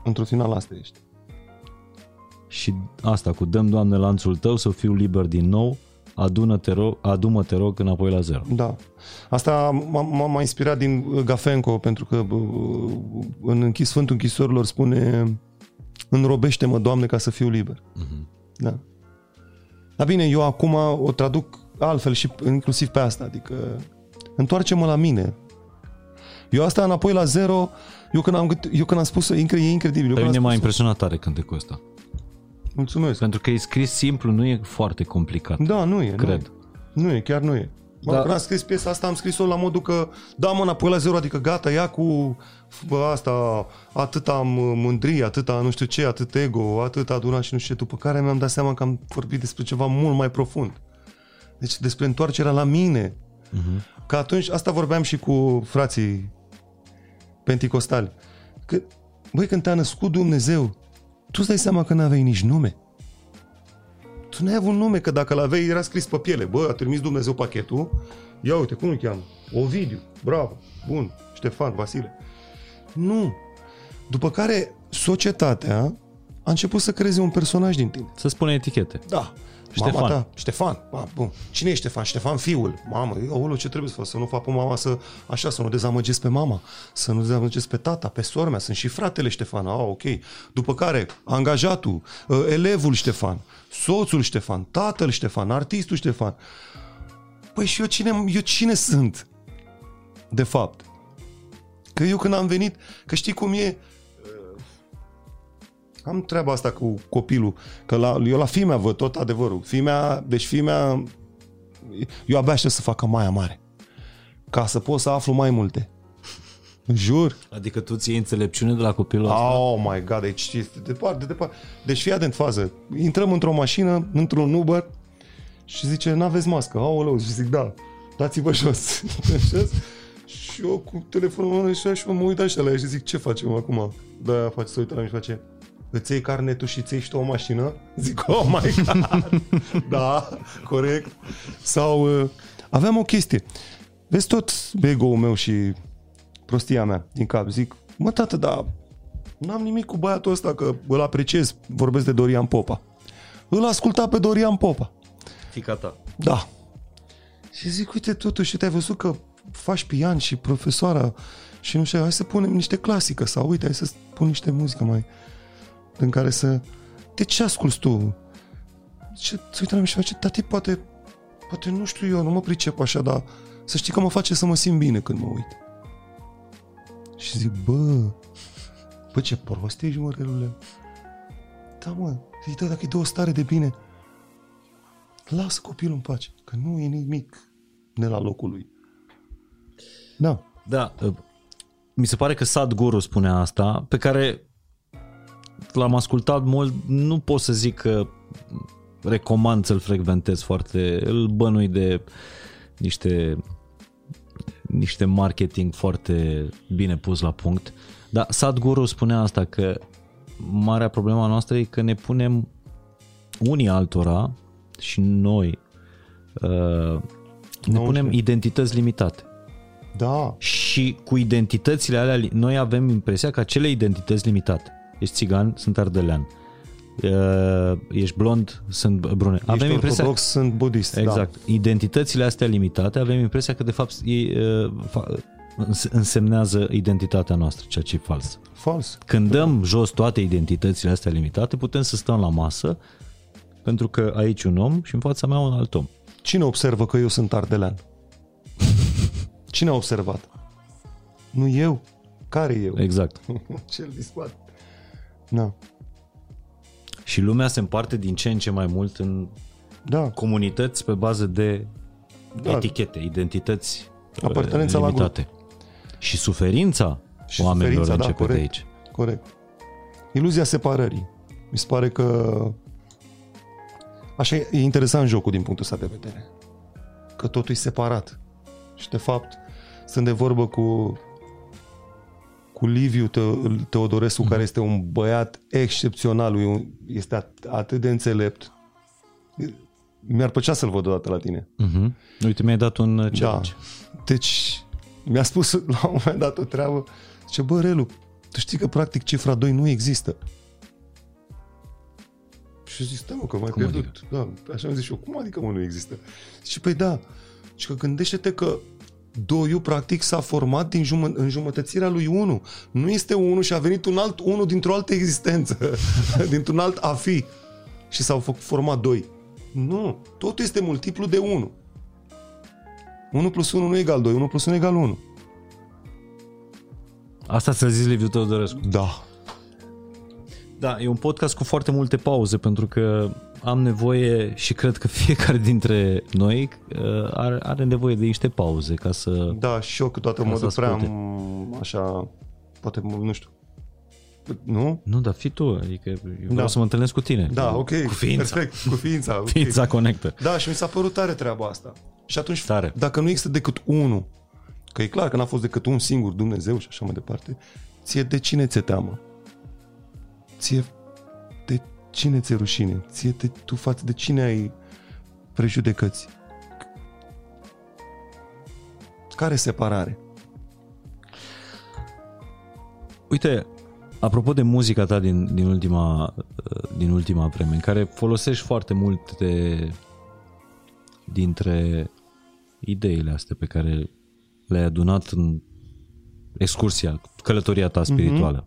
Într-un final asta ești. Și asta cu dăm, Doamne, lanțul tău să fiu liber din nou, adună te rog, adu-mă, te rog, înapoi la zero. Da. Asta m-a, m-a m-a inspirat din uh, Gafenco, pentru că uh, în închis Sfântul Închisorilor spune înrobește-mă, Doamne, ca să fiu liber. Mhm. Da. Dar bine, eu acum o traduc altfel și inclusiv pe asta, adică întoarce-mă la mine. Eu asta înapoi la zero, eu când am, gât- eu când am spus-o, e incre- e incredibil. Eu Pe când mine am m-a spus-o- impresionat tare cântecul ăsta. Mulțumesc. Pentru că e scris simplu, nu e foarte complicat. Da, nu e. Cred. Nu e, nu e chiar nu e. Mă, Da. Când am scris piesa asta, am scris-o la modul că da, mă, înapoi la zero, adică gata, ia cu bă, asta, atâta m- mândrie, atâta nu știu ce, atât ego, atât adunat și nu știu ce, după care mi-am dat seama că am vorbit despre ceva mult mai profund. Deci despre întoarcerea la mine. Uh-huh. Că atunci, asta vorbeam și cu frații penticostali. Că, băi, când te-a născut Dumnezeu, tu îți dai seama că n-aveai nici nume. Tu n-ai avut nume, că dacă l-aveai era scris pe piele. Bă, a trimis Dumnezeu pachetul. Ia uite, cum îl cheamă? Ovidiu. Bravo. Bun. Ștefan, Vasile. Nu. După care societatea a început să creeze un personaj din tine. Să spune etichete. Da. Ștefan. Mama ta, Ștefan. Ba, bun. Cine e Ștefan? Ștefan fiul. Mamă, aolo, ce trebuie să fac? Să nu fac pe mama să, așa, să nu dezamăgesc pe mama, să nu dezamăgesc pe tata, pe sora mea. Sunt și fratele Ștefan. Ah, ok. După care, angajatul, uh, elevul Ștefan, soțul Ștefan, tatăl Ștefan, artistul Ștefan. Păi și eu cine, eu cine sunt? De fapt. Că eu când am venit, că știi cum e, am treaba asta cu copilul, că la, eu la fimea văd tot adevărul. Fimea, deci fimea, eu abia aștept să facă Maia Mare. Ca să pot să aflu mai multe. Jur. Adică tu ți iei înțelepciune de la copilul ăsta? Oh my god, deci este departe, de departe. Deci fii atent fază. Intrăm într-o mașină, într-un Uber și zice, n-aveți mască. Aoleu, și zic, da, dați-vă jos. jos. și eu cu telefonul în mână și așa, și mă uit așa la ea și zic, ce facem acum? Da, face să uită la mine și face, îți iei carnetul și îți iei și tu o mașină? Zic, oh my god! da, corect. Sau uh, aveam o chestie. Vezi tot ego-ul meu și prostia mea din cap. Zic, mă tată, dar n-am nimic cu băiatul ăsta, că îl apreciez, vorbesc de Dorian Popa. Îl asculta pe Dorian Popa. Fica ta. Da. Și zic, uite, totuși, te-ai văzut că faci pian și profesoara și nu știu, hai să punem niște clasică sau uite, hai să pun niște muzică mai în care să... De ce asculti tu? Ce, se uită la mine și face, tati, poate, poate nu știu eu, nu mă pricep așa, dar să știi că mă face să mă simt bine când mă uit. Și zic, bă, bă, ce prost ești, mă, relule. Da, mă, zic, da, dacă îi dă o stare de bine, lasă copilul în pace, că nu e nimic de la locul lui. Da. Da, uh, mi se pare că Sadhguru spunea asta, pe care l-am ascultat mult, nu pot să zic că recomand să-l frecventez foarte, îl bănui de niște niște marketing foarte bine pus la punct. Dar Sadhguru spunea asta că marea problema noastră e că ne punem unii altora și noi uh, ne punem identități limitate. Da. Și cu identitățile alea, noi avem impresia că acele identități limitate, ești țigan, sunt ardelean, uh, ești blond, sunt brune. Ești avem impresia, ortodox, sunt budist. exact, Da. identitățile astea limitate, avem impresia că de fapt ei, uh, fa- înse- însemnează identitatea noastră, ceea ce e fals. Fals. Când dăm jos toate identitățile astea limitate, putem să stăm la masă, pentru că aici un om și în fața mea un alt om. Cine observă că eu sunt ardelean? Cine a observat? Nu eu. Care eu? Exact. Cel dispat. Da. Și lumea se împarte din ce în ce mai mult în Da. comunități pe bază de Da. etichete, identități Apartenența uh, la limitate. Și suferința Și oamenilor suferința, da, începe de corect. aici. Corect. Iluzia separării. Mi se pare că așa e, e interesant jocul din punctul ăsta de vedere. Că totul e separat. Și de fapt sunt de vorbă cu cu Liviu Te- Teodorescu, Mhm. care este un băiat excepțional, e un- este at- atât de înțelept. Mi-ar plăcea să-l văd odată la tine. Uh-huh. Uite, mi-ai dat un uh, Da. challenge. Deci, mi-a spus la un moment dat o treabă, zice, bă, Relu, tu știi că practic cifra 2 nu există. Și zic, stai mă, că mai Cum pierdut. Da, așa am zis și eu, cum adică mă nu există? Și păi da, și că gândește-te că doiul practic s-a format din jumă, în jumătățirea lui 1. Nu este 1 și a venit un alt 1 dintr-o altă existență, dintr-un alt a fi. Și s-au fă- format 2. Nu, totul este multiplu de 1. 1 plus 1 nu e egal 2, 1 plus 1 e egal 1. Asta ți-a zis Liviu Teodorescu. Da. Da, e un podcast cu foarte multe pauze pentru că am nevoie și cred că fiecare dintre noi uh, are, are nevoie de niște pauze ca să... Da, și eu câteodată mă Ca să duc prea asculte. m- așa, poate, mă- nu știu. Nu? Nu, dar fii tu, adică eu vreau Da. să mă întâlnesc cu tine. Da, cu, ok. Cu ființa. Perfect, cu ființa. ok. Ființa conectă. Da, și mi s-a părut tare treaba asta. Și atunci, Tare. dacă nu există decât unul, că e clar că n-a fost decât un singur Dumnezeu și așa mai departe, ție de cine ți-e teamă? Ție de cine ți-e rușine? Ție de, tu față de cine ai prejudecăți? Care separare? Uite, apropo de muzica ta din, din, ultima, din ultima vreme, în care folosești foarte multe dintre ideile astea pe care le-ai adunat în excursia, călătoria ta spirituală.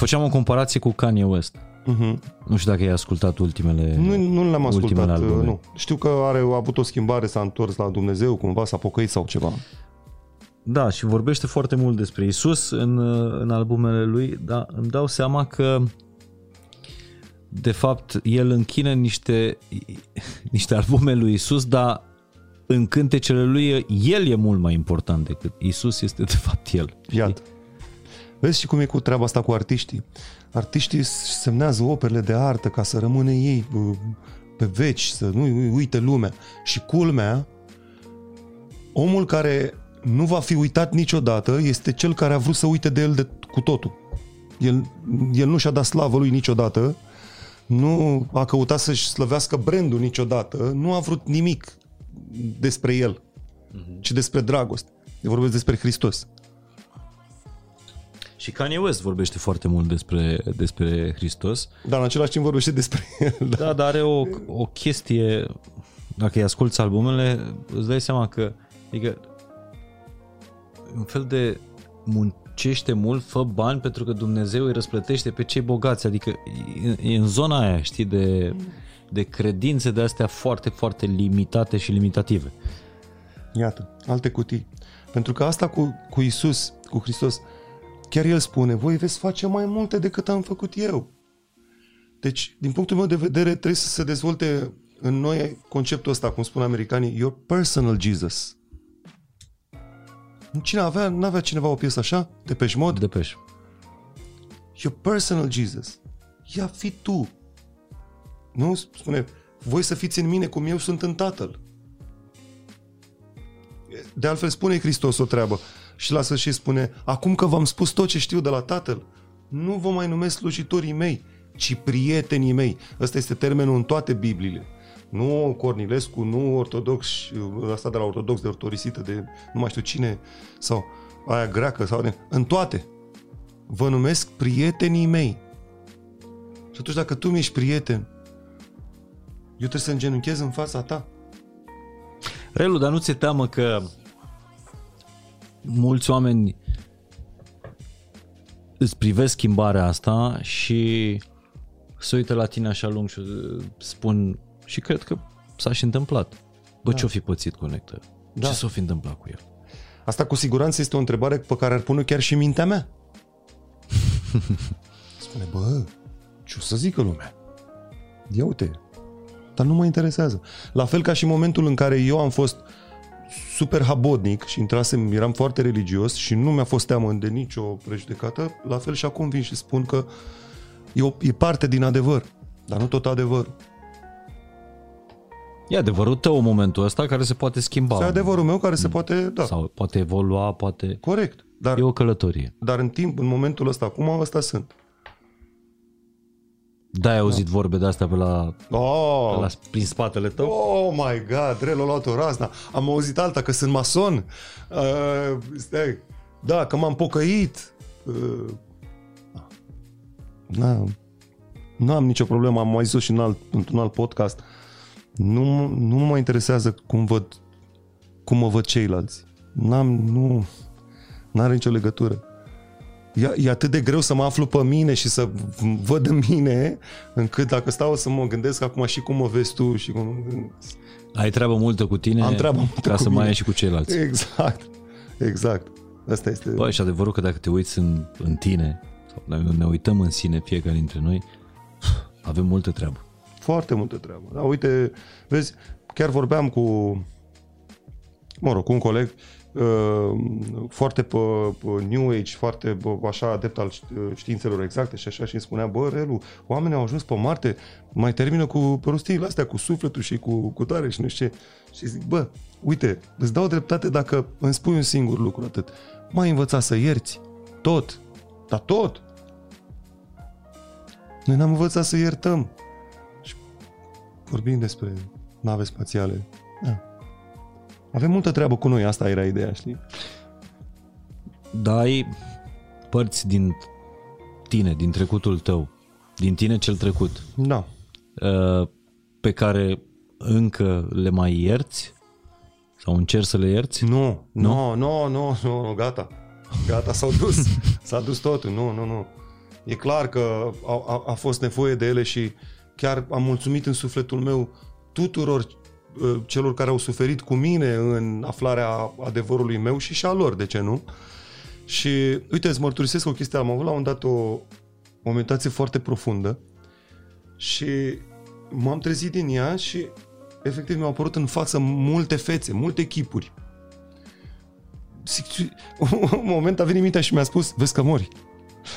Făceam o comparație cu Kanye West. Uh-huh. Nu știu dacă ai ascultat ultimele Nu, nu l-am ultimele ascultat, albume. nu. Știu că are, a avut o schimbare, s-a întors la Dumnezeu, cumva s-a pocăit sau ceva. Da, și vorbește foarte mult despre Isus în, în albumele lui, dar îmi dau seama că de fapt el închină niște, niște albume lui Isus, dar în cântecele lui el e mult mai important decât Isus este de fapt el. Iată. Vezi și cum e cu treaba asta cu artiștii. Artiștii semnează operele de artă ca să rămână ei bă, pe veci, să nu uite lumea. Și culmea, omul care nu va fi uitat niciodată este cel care a vrut să uite de el de, cu totul. El, el nu și-a dat slavă lui niciodată, nu a căutat să-și slăvească brandul niciodată, nu a vrut nimic despre el, ci despre dragoste. Eu vorbesc despre Hristos. Și Kanye West vorbește foarte mult despre, despre Hristos. Dar în același timp vorbește despre el. Da. Da, dar are o, o chestie, dacă îi asculti albumele, îți dai seama că, adică, un fel de muncește mult, fă bani pentru că Dumnezeu îi răsplătește pe cei bogați, adică e, e în zona aia, știi, de, de credințe de astea foarte, foarte limitate și limitative. Iată, alte cutii. Pentru că asta cu, cu Isus, cu Hristos, chiar El spune, voi veți face mai multe decât am făcut eu. Deci, din punctul meu de vedere, trebuie să se dezvolte în noi conceptul ăsta, cum spun americanii, your personal Jesus. Cine avea, n-avea cineva o piesă așa? De pe mod? De peș. Your personal Jesus. Ia fi tu. Nu? Spune, voi să fiți în mine cum eu sunt în Tatăl. de altfel spune Hristos o treabă și lasă și spune, acum că v-am spus tot ce știu de la Tatăl, nu vă mai numesc slujitorii mei, ci prietenii mei. Ăsta este termenul în toate Bibliile. Nu Cornilescu, nu ortodox, asta de la ortodox de ortorisită, de nu mai știu cine, sau aia greacă, sau de, în toate. Vă numesc prietenii mei. Și atunci dacă tu mi-ești prieten, eu trebuie să îngenunchez în fața ta. Relu, dar nu ți-e teamă că mulți oameni îți privesc schimbarea asta și se uită la tine așa lung și spun și cred că s-a și întâmplat. Bă, da. ce-o fi pățit conectă? Da. Ce s-o fi întâmplat cu el? Asta cu siguranță este o întrebare pe care ar pune chiar și mintea mea. Spune, bă, ce o să zică lumea? Ia uite, dar nu mă interesează. La fel ca și momentul în care eu am fost super habodnic și intrasem, eram foarte religios și nu mi-a fost teamă de nicio prejudecată, la fel și acum vin și spun că e, o, e parte din adevăr, dar nu tot adevărul. E adevărul tău în momentul ăsta care se poate schimba. E adevărul meu care se mm. poate, da. Sau poate evolua, poate... Corect. Dar, e o călătorie. Dar în timp, în momentul ăsta, acum, ăsta sunt. Da, ai auzit da. vorbe de astea pe la, oh. pe la, prin spatele tău? Oh my god, Relu a luat o razna. Am auzit alta, că sunt mason. Uh, stai. Da, că m-am pocăit. Uh, da. Nu am nicio problemă, am mai zis și în alt, într-un alt podcast. Nu, nu mă interesează cum văd cum mă văd ceilalți. N-am, nu, n-are nicio legătură. E, e atât de greu să mă aflu pe mine și să văd în mine, încât dacă stau să mă gândesc acum și cum mă vezi tu și cum... Ai treabă multă cu tine Am treabă multă ca cu să mine. mai ai și cu ceilalți. Exact, exact. Asta este... Băi, și adevărul că dacă te uiți în, în tine, sau dacă ne uităm în sine fiecare dintre noi, avem multă treabă. Foarte multă treabă. Da, uite, vezi, chiar vorbeam cu, mă rog, cu un coleg uh, foarte pe, pe New Age, foarte bă, așa adept al științelor exacte și așa și îmi spunea, bă, Relu, oamenii au ajuns pe Marte, mai termină cu prostiile astea, cu sufletul și cu, cu tare și nu știu ce. Și zic, bă, uite, îți dau dreptate dacă îmi spui un singur lucru atât. Mai învăța să ierți. Tot. Dar tot. Noi n-am învățat să iertăm. Și vorbim despre nave spațiale. Da. Avem multă treabă cu noi, asta era ideea, știi? Da, ai părți din tine, din trecutul tău, din tine cel trecut, Da. uh, pe care încă le mai ierți? Sau încerci să le ierți? Nu, nu, nu, nu, nu, nu, gata. Gata, s-au dus. S-a dus totul, nu, nu, nu. E clar că a, a, a fost nevoie de ele și chiar am mulțumit în sufletul meu tuturor uh, celor care au suferit cu mine în aflarea adevărului meu și și a lor, de ce nu? Și uite, îți mărturisesc o chestie, am avut la un dat o, o meditație foarte profundă și m-am trezit din ea și efectiv mi-au apărut în față multe fețe, multe chipuri. Zic, un moment a venit mintea și mi-a spus, vezi că mori.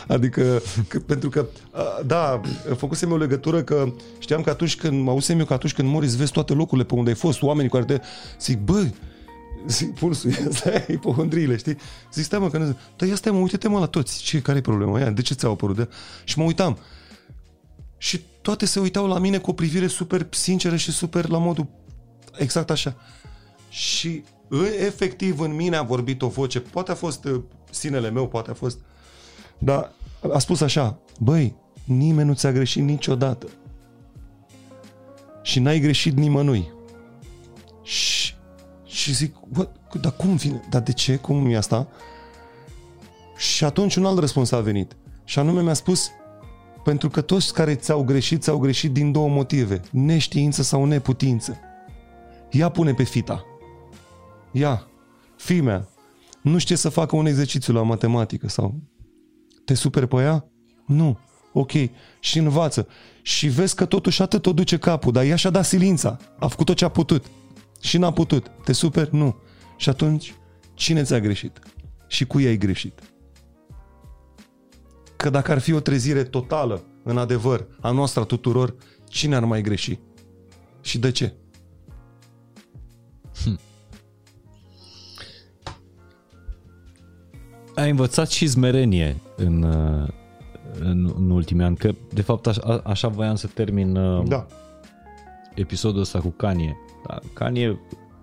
Adică, că, pentru că, a, da, făcusem o legătură că știam că atunci când, mă auzisem eu că atunci când mori îți vezi toate locurile pe unde ai fost, oamenii cu care te... Zic, bă, zic, pulsul, asta e ipohondriile, știi? Zic, stai mă, că nu... Dar ia stai mă, uite-te mă la toți, ce, care e problema? Ia, de ce ți-au apărut? De... Și mă uitam. Și toate se uitau la mine cu o privire super sinceră și super la modul exact așa. Și efectiv în mine a vorbit o voce, poate a fost uh, sinele meu, poate a fost dar a spus așa, băi, nimeni nu ți-a greșit niciodată. Și n-ai greșit nimănui. Și, și zic, bă, dar cum vine? Dar de ce? Cum e asta? Și atunci un alt răspuns a venit. Și anume mi-a spus, pentru că toți care ți-au greșit, ți-au greșit din două motive. Neștiință sau neputință. Ia pune pe fita. Ia. Fimea. Nu știe să facă un exercițiu la matematică sau te superi pe ea? Nu. Ok. Și învață. Și vezi că totuși atât o duce capul, dar ea și-a dat silința. A făcut tot ce a putut. Și n-a putut. Te super? Nu. Și atunci, cine ți-a greșit? Și cu ei ai greșit? Că dacă ar fi o trezire totală, în adevăr, a noastră a tuturor, cine ar mai greși? Și de ce? ai învățat și smerenie în, uh, în, în ultimii ani, că de fapt așa, așa voiam să termin uh, Da. episodul ăsta cu Kanye. Da, Kanye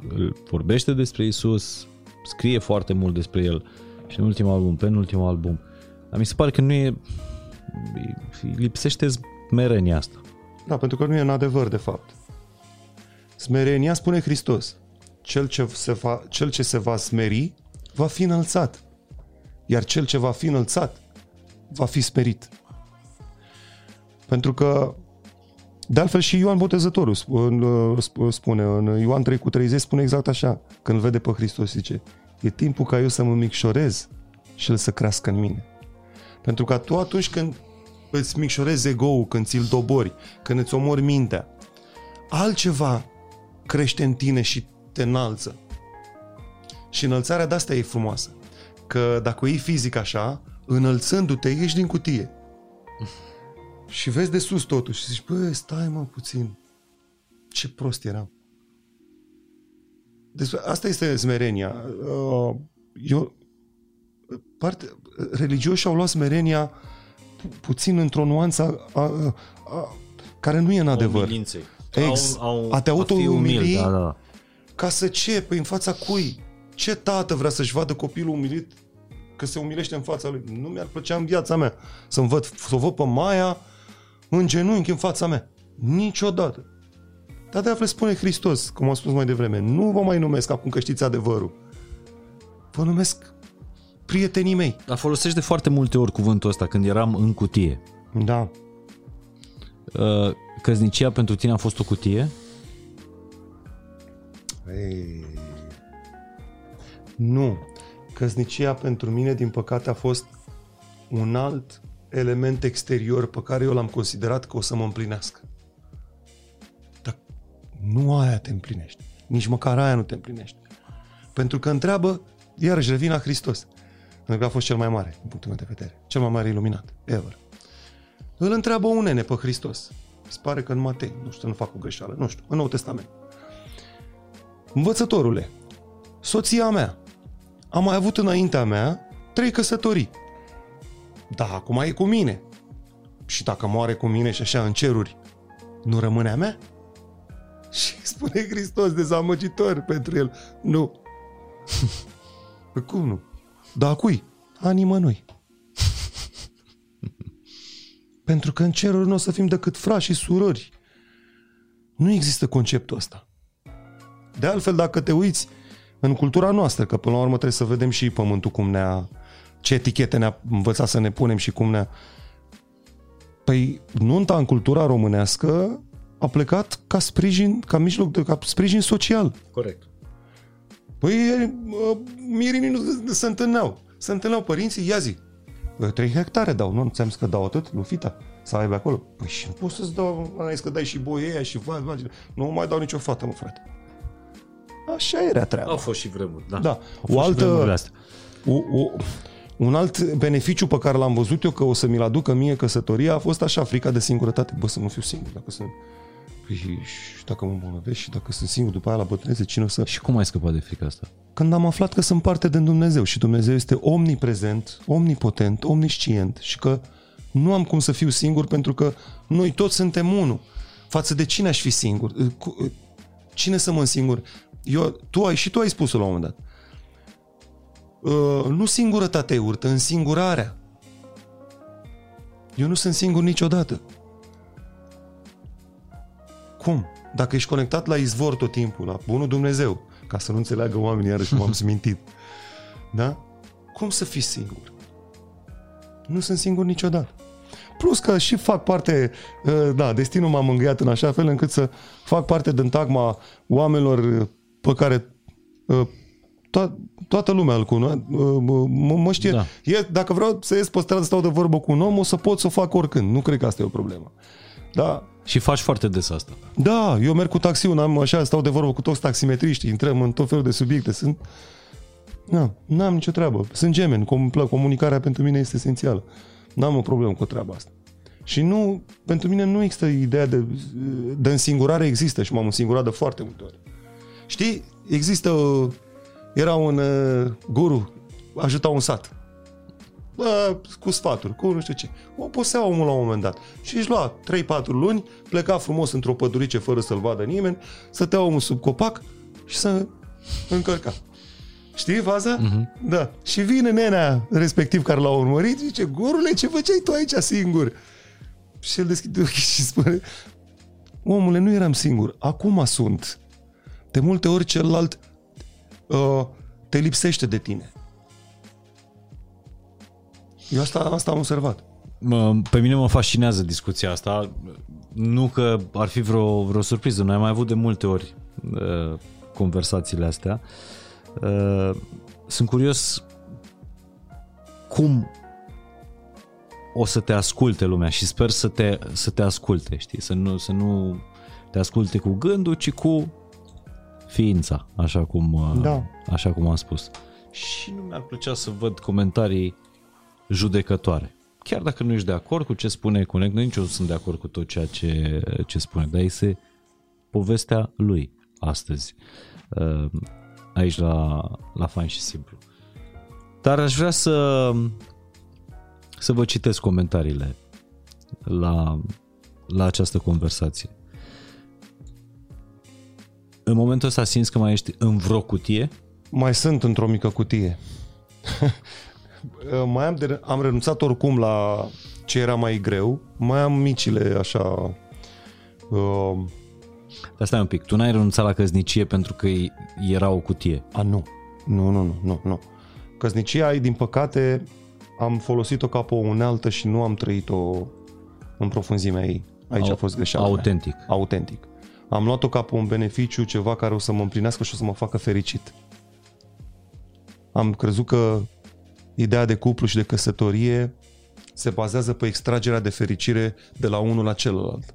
îl vorbește despre Isus, scrie foarte mult despre el și în ultimul album, pe în ultimul album. Dar mi se pare că nu e... îi lipsește smerenia asta. Da, pentru că nu e în adevăr, de fapt. Smerenia, spune Hristos, cel ce, se va, cel ce se va smeri va fi înălțat, iar cel ce va fi înălțat va fi smerit. Pentru că, de altfel și Ioan Botezătorul sp- în, uh, sp- spune, în Ioan 3 cu 30 spune exact așa, când îl vede pe Hristos, zice, e timpul ca eu să mă micșorez și el să crească în mine. Pentru că tu atunci când îți micșorezi ego-ul, când ți-l dobori, când îți omori mintea, altceva crește în tine și te înalță. Și înălțarea de asta e frumoasă. Că dacă o iei fizic așa, înălțându-te, ieși din cutie. Și vezi de sus totul și zici, bă, stai mă puțin. Ce prost eram. Despre, asta este smerenia. Uh, Eu, parte, religioșii au luat smerenia pu- puțin într-o nuanță a, a, a, care nu e în adevăr. Umilinței. Ex- a te fi auto-umili? umil, Da, da. Ca să ce? Păi în fața cui? Ce tată vrea să-și vadă copilul umilit că se umilește în fața lui? Nu mi-ar plăcea în viața mea să-mi văd, să o văd pe Maia în genunchi în fața mea. Niciodată. Dar de altfel spune Hristos, cum am spus mai devreme, nu vă mai numesc acum că știți adevărul. Vă numesc prietenii mei. Dar folosești de foarte multe ori cuvântul ăsta când eram în cutie. Da. Uh, Căznicia pentru tine a fost o cutie? Ei. Nu. Căsnicia pentru mine, din păcate, a fost un alt element exterior pe care eu l-am considerat că o să mă împlinească. Dar nu aia te împlinește. Nici măcar aia nu te împlinește. Pentru că întreabă, iarăși revin la Hristos. Pentru că a fost cel mai mare, din punctul meu de vedere. Cel mai mare iluminat, ever. Îl întreabă un nene pe Hristos. Mi se pare că în Matei, nu știu, nu fac o greșeală, nu știu, în Nou Testament. Învățătorule, soția mea a mai avut înaintea mea trei căsătorii. Da, acum e cu mine. Și dacă moare cu mine și așa în ceruri, nu rămâne a mea? Și spune Hristos dezamăgitor pentru el. Nu. Păi Cum nu? Da, a cui? A nimănui. pentru că în ceruri nu o să fim decât frați și surori. Nu există conceptul ăsta. De altfel, dacă te uiți în cultura noastră, că până la urmă trebuie să vedem și pământul cum ne-a, ce etichete ne-a învățat să ne punem și cum ne-a... Păi, nunta în cultura românească a plecat ca sprijin, ca mijloc de, ca sprijin social. Corect. Păi, uh, mirinii nu se întâlneau. Se întâlneau părinții, ia zi. Păi, 3 hectare dau, nu? Ți-am zis că dau atât, lui Fita, să aibă acolo. Păi și nu pot să-ți dau, ai zis că dai și boieia și va, va, nu mai dau nicio fată, mă, frate. Așa era treaba. Au fost și vremuri, da. Da. Au O fost și vremurile altă, astea. o, o, un alt beneficiu pe care l-am văzut eu că o să mi-l aducă mie căsătoria a fost așa, frica de singurătate. Bă, să nu fiu singur. Dacă sunt... Păi, și dacă mă îmbolnăvesc și dacă sunt singur după aia la bătrânețe, cine o să... Și cum ai scăpat de frica asta? Când am aflat că sunt parte din Dumnezeu și Dumnezeu este omniprezent, omnipotent, omniscient și că nu am cum să fiu singur pentru că noi toți suntem unul. Față de cine aș fi singur? Cu- Cine să mă singur? Eu, tu ai, și tu ai spus-o la un moment dat. Uh, nu singurătatea e urtă, însingurarea. Eu nu sunt singur niciodată. Cum? Dacă ești conectat la izvor tot timpul, la bunul Dumnezeu, ca să nu înțeleagă oamenii iarăși cum am smintit, da? Cum să fii singur? Nu sunt singur niciodată. Plus că și fac parte, uh, da, destinul m-a mângâiat în așa fel încât să fac parte din tagma oamenilor uh, pe care uh, to- toată lumea îl cunoaște, mă, mă știe. Da. E, dacă vreau să ies pe stradă să stau de vorbă cu un om, o să pot să o fac oricând. Nu cred că asta e o problemă. Da, Și faci foarte des asta. da, eu merg cu taxiul, am așa, stau de vorbă cu toți taximetriști, intrăm în tot felul de subiecte. Sunt... Na, n-am nicio treabă. Sunt gemeni, com- comunicarea pentru mine este esențială. N-am o problemă cu treaba asta. Și nu, pentru mine nu există ideea de, de însingurare, există și m-am însingurat de foarte multe ori. Știi, există, era un uh, guru, ajuta un sat. bă, cu sfaturi, cu nu știu ce. O posea omul la un moment dat. Și își lua 3-4 luni, pleca frumos într-o pădurice fără să-l vadă nimeni, stătea omul sub copac și să încărca. Știi faza? Uh-huh. Da. Și vine nenea respectiv care l-a urmărit și zice, Gorule, ce făceai tu aici singur? Și el deschide ochii și spune, omule, nu eram singur, acum sunt. De multe ori celălalt uh, te lipsește de tine. Eu asta, asta am observat. Pe mine mă fascinează discuția asta. Nu că ar fi vreo, vreo surpriză. Noi am mai avut de multe ori uh, conversațiile astea. Uh, sunt curios cum o să te asculte lumea și sper să te, să te asculte, știi? Să nu, să nu te asculte cu gândul, ci cu ființa, așa cum, uh, da. așa cum am spus. Și nu mi-ar plăcea să văd comentarii judecătoare. Chiar dacă nu ești de acord cu ce spune Conect, nici eu sunt de acord cu tot ceea ce, ce spune, dar este povestea lui astăzi, uh, aici la, la Fain și Simplu. Dar aș vrea să, să vă citesc comentariile la, la această conversație. În momentul ăsta simți că mai ești în vreo cutie? Mai sunt într-o mică cutie. mai am, de, am renunțat oricum la ce era mai greu. Mai am micile așa... Uh, Dar stai un pic, tu n-ai renunțat la căsnicie pentru că era o cutie? A, nu. Nu, nu, nu, nu, nu. Căsnicia, din păcate, am folosit-o ca pe o unealtă și nu am trăit-o în profunzimea ei. Aici Au, a fost greșeala Autentic. Mea. Autentic. Am luat-o ca pe un beneficiu, ceva care o să mă împlinească și o să mă facă fericit. Am crezut că ideea de cuplu și de căsătorie se bazează pe extragerea de fericire de la unul la celălalt,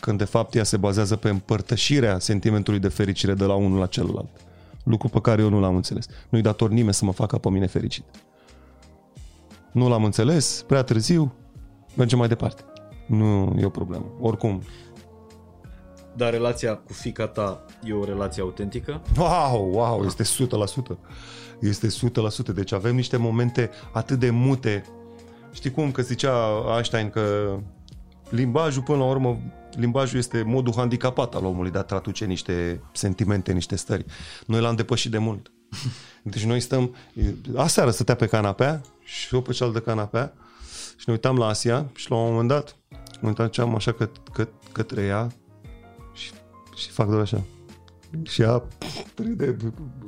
când de fapt ea se bazează pe împărtășirea sentimentului de fericire de la unul la celălalt. Lucru pe care eu nu l-am înțeles. Nu-i dator nimeni să mă facă pe mine fericit. Nu l-am înțeles, prea târziu, mergem mai departe. Nu e o problemă. Oricum, dar relația cu fica ta e o relație autentică? Wow, wow, este 100%. Este 100%. Deci avem niște momente atât de mute. Știi cum că zicea Einstein că limbajul, până la urmă, limbajul este modul handicapat al omului de a traduce niște sentimente, niște stări. Noi l-am depășit de mult. Deci noi stăm, aseară stătea pe canapea și eu pe cealaltă canapea și ne uitam la Asia și la un moment dat mă uitam așa că, că, către ea și fac doar așa. Și ea râde,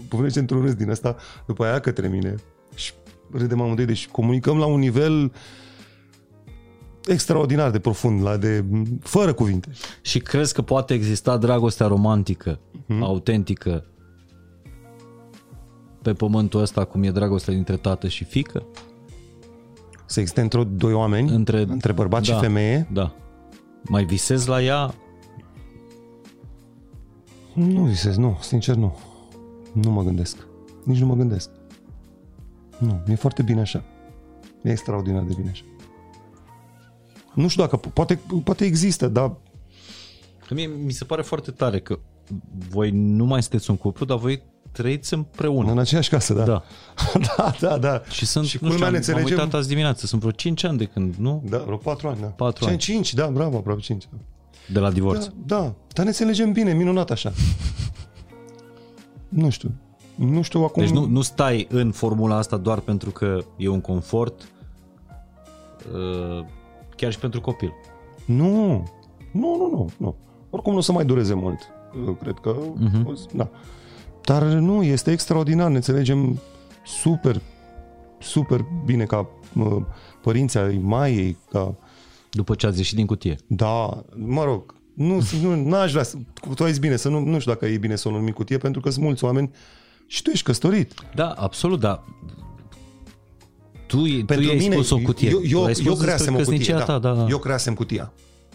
povestește într-un râs din asta, după aia către mine. Și râdem amândoi, deci comunicăm la un nivel extraordinar de profund, la de fără cuvinte. Și crezi că poate exista dragostea romantică, hmm? autentică, pe pământul ăsta cum e dragostea dintre tată și fică? Să existe între doi oameni, între, între bărbat da, și femeie? Da. Mai visezi la ea nu visez, nu, sincer nu. Nu mă gândesc. Nici nu mă gândesc. Nu, mi-e foarte bine așa. E extraordinar de bine așa. Nu știu dacă, poate, poate există, dar... Că mie mi se pare foarte tare că voi nu mai sunteți un cuplu, dar voi trăiți împreună. În aceeași casă, da. Da, da, da. da. Și sunt, și nu știu, am, înțelegem... am uitat azi dimineață, sunt vreo 5 ani de când, nu? Da, vreo 4 ani, da. 4 ani. 5, da, bravo, aproape 5. Da. De la divorț. Da, da, dar ne înțelegem bine, minunat așa. nu știu. Nu știu acum... Deci nu, nu stai în formula asta doar pentru că e un confort, uh, chiar și pentru copil. Nu, nu, nu, nu. nu. Oricum nu o să mai dureze mult. Eu cred că... Uh-huh. Da. Dar nu, este extraordinar, ne înțelegem super, super bine ca uh, părinții ai Maiei, ca după ce ați ieșit din cutie. Da, mă rog, nu, nu aș vrea să, tu ai zis bine, să nu, nu știu dacă e bine să o numim cutie, pentru că sunt mulți oameni și tu ești căsătorit. Da, absolut, da. Tu, Pentru tu ai mine, spus o cutie. Eu, eu, eu creasem o cutie, da. Ta, da, da. Eu creasem cutia.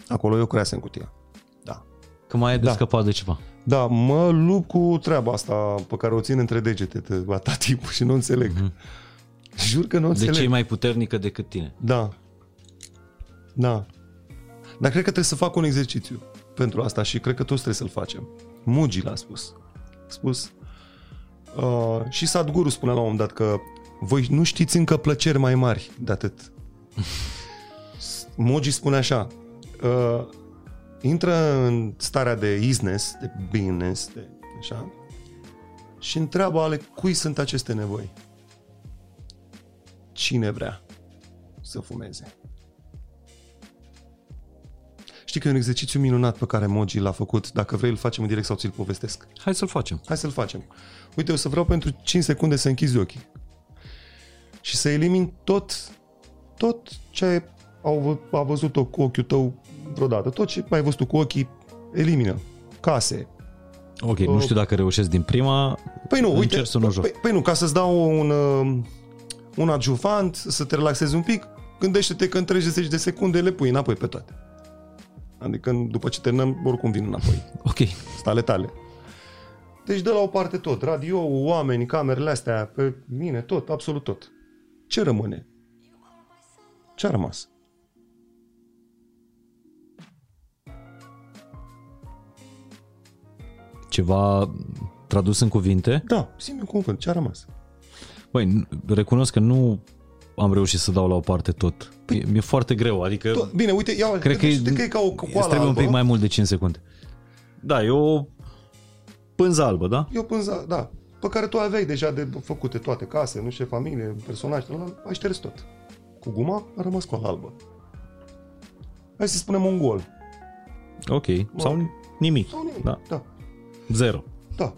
Acolo eu creasem cutia. Da. Că mai ai de da. scăpat de ceva. Da, mă lupt cu treaba asta pe care o țin între degete atâta timp și nu înțeleg. Mm-hmm. Jur că nu înțeleg. De ce e mai puternică decât tine. Da. Da. Dar cred că trebuie să fac un exercițiu pentru asta și cred că toți trebuie să-l facem. Mugi l-a spus. A spus uh, și Sadhguru spunea la un moment dat că voi nu știți încă plăceri mai mari de atât. Moji spune așa, uh, intră în starea de isness, de beingness, de așa, și întreabă ale cui sunt aceste nevoi. Cine vrea să fumeze? Știi că e un exercițiu minunat pe care Moji l-a făcut. Dacă vrei, îl facem în direct sau ți-l povestesc. Hai să-l facem. Hai să-l facem. Uite, o să vreau pentru 5 secunde să închizi ochii. Și să elimini tot, tot ce au, a văzut-o cu ochiul tău vreodată. Tot ce ai văzut cu ochii, elimină. Case. Ok, uh, nu știu dacă reușesc din prima, Păi nu, uite, încerc să nu joc. Păi, păi nu, ca să-ți dau un, uh, un adjuvant, să te relaxezi un pic, gândește-te că în 30 de secunde le pui înapoi pe toate. Adică după ce terminăm, oricum vin înapoi. Ok, Stale tale. Deci de la o parte tot, radio, oameni, camerele astea, pe mine, tot, absolut tot. Ce rămâne? Ce a rămas? ceva tradus în cuvinte. Da, zi-mi un cuvânt, ce a rămas? Băi, n- recunosc că nu am reușit să dau la o parte tot. E, mi-e foarte greu, adică Tot, bine, uite, ia, cred că e, că e ca o îți coală trebuie un pic albă. mai mult de 5 secunde. Da, e o pânză albă, da? E o pânză, da, pe care tu aveai deja de făcute toate case, nu știu, familie, personaje, ai șters tot. Cu guma a rămas coala albă. Hai să spunem un gol. Ok, sau nimic. Sau nimic. Da. da. Zero. Da.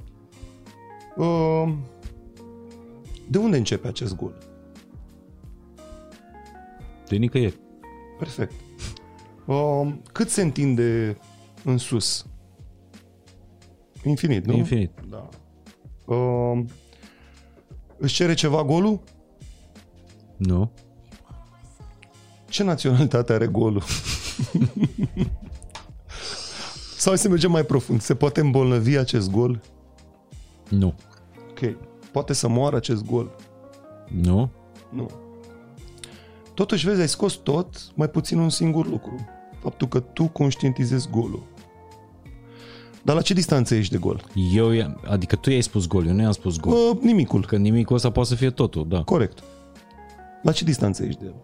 Uh, de unde începe acest gol? De nicăieri. Perfect. Uh, cât se întinde în sus? Infinit, nu? Infinit. Da. Uh, își cere ceva golul? Nu? Ce naționalitate are golul? Sau hai să mergem mai profund. Se poate îmbolnăvi acest gol? Nu. Ok. Poate să moară acest gol? Nu? Nu. Totuși, vezi, ai scos tot, mai puțin un singur lucru. Faptul că tu conștientizezi golul. Dar la ce distanță ești de gol? Eu, i- adică tu i-ai spus gol, eu nu i-am spus gol. Uh, nimicul. Că nimicul ăsta poate să fie totul, da. Corect. La ce distanță ești de el?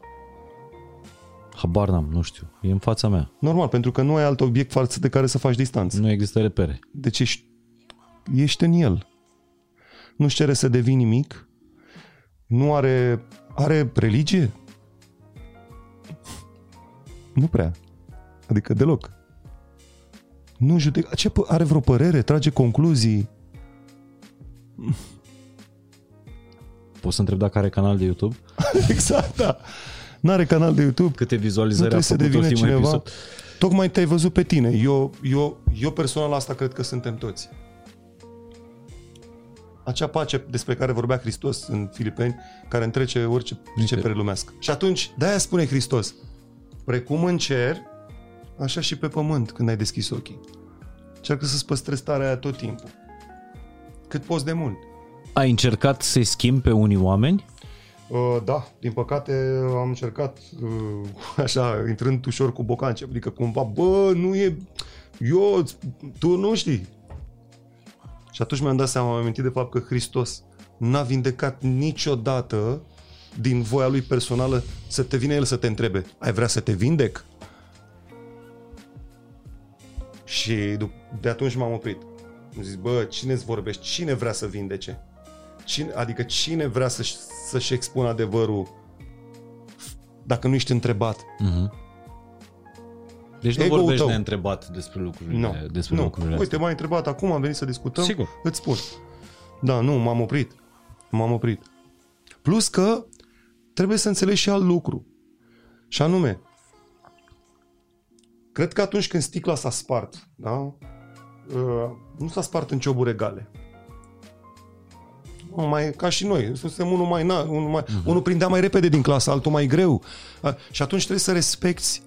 Habar n-am, nu știu. E în fața mea. Normal, pentru că nu ai alt obiect față de care să faci distanță. Nu există repere. Deci ești, ești în el. Nu-și cere să devii nimic. Nu are... Are religie? Nu prea. Adică deloc. Nu judecă. Ce pă- are vreo părere? Trage concluzii? Poți să întreb dacă are canal de YouTube? exact, da. N-are canal de YouTube. Câte Nu vizualizări a trebuie să făcut devină ultimul cineva. episod? Tocmai te-ai văzut pe tine. Eu, eu, eu personal asta cred că suntem toți. Acea pace despre care vorbea Hristos în Filipeni, care întrece orice pricepere lumească. Și atunci, de-aia spune Hristos, precum în cer, așa și pe pământ când ai deschis ochii. Încearcă să-ți păstrezi starea aia tot timpul. Cât poți de mult. Ai încercat să-i schimbi pe unii oameni? Uh, da, din păcate am încercat uh, așa, intrând ușor cu bocance, adică cumva, bă, nu e, eu, tu nu știi. Și atunci mi-am dat seama, am amintit de fapt că Hristos n-a vindecat niciodată din voia lui personală să te vină el să te întrebe, ai vrea să te vindec? Și dup- de atunci m-am oprit. Am zis, bă, cine îți vorbești? Cine vrea să vindece? Cine, adică cine vrea să-și, să-și expună adevărul dacă nu ești întrebat? Uh-huh. Deci nu Ego-ul vorbești tău. neîntrebat despre lucrurile, Nu, despre nu. lucrurile astea. Uite, m-ai întrebat acum, am venit să discutăm, Sigur. îți spun. Da, nu, m-am oprit. M-am oprit. Plus că trebuie să înțelegi și alt lucru. Și anume, cred că atunci când sticla s-a spart, da? Uh, nu s-a spart în cioburi egale. Nu, Mai, ca și noi, suntem unul mai, na, unul, mai uh-huh. unul prindea mai repede din clasă, altul mai greu. A, și atunci trebuie să respecti,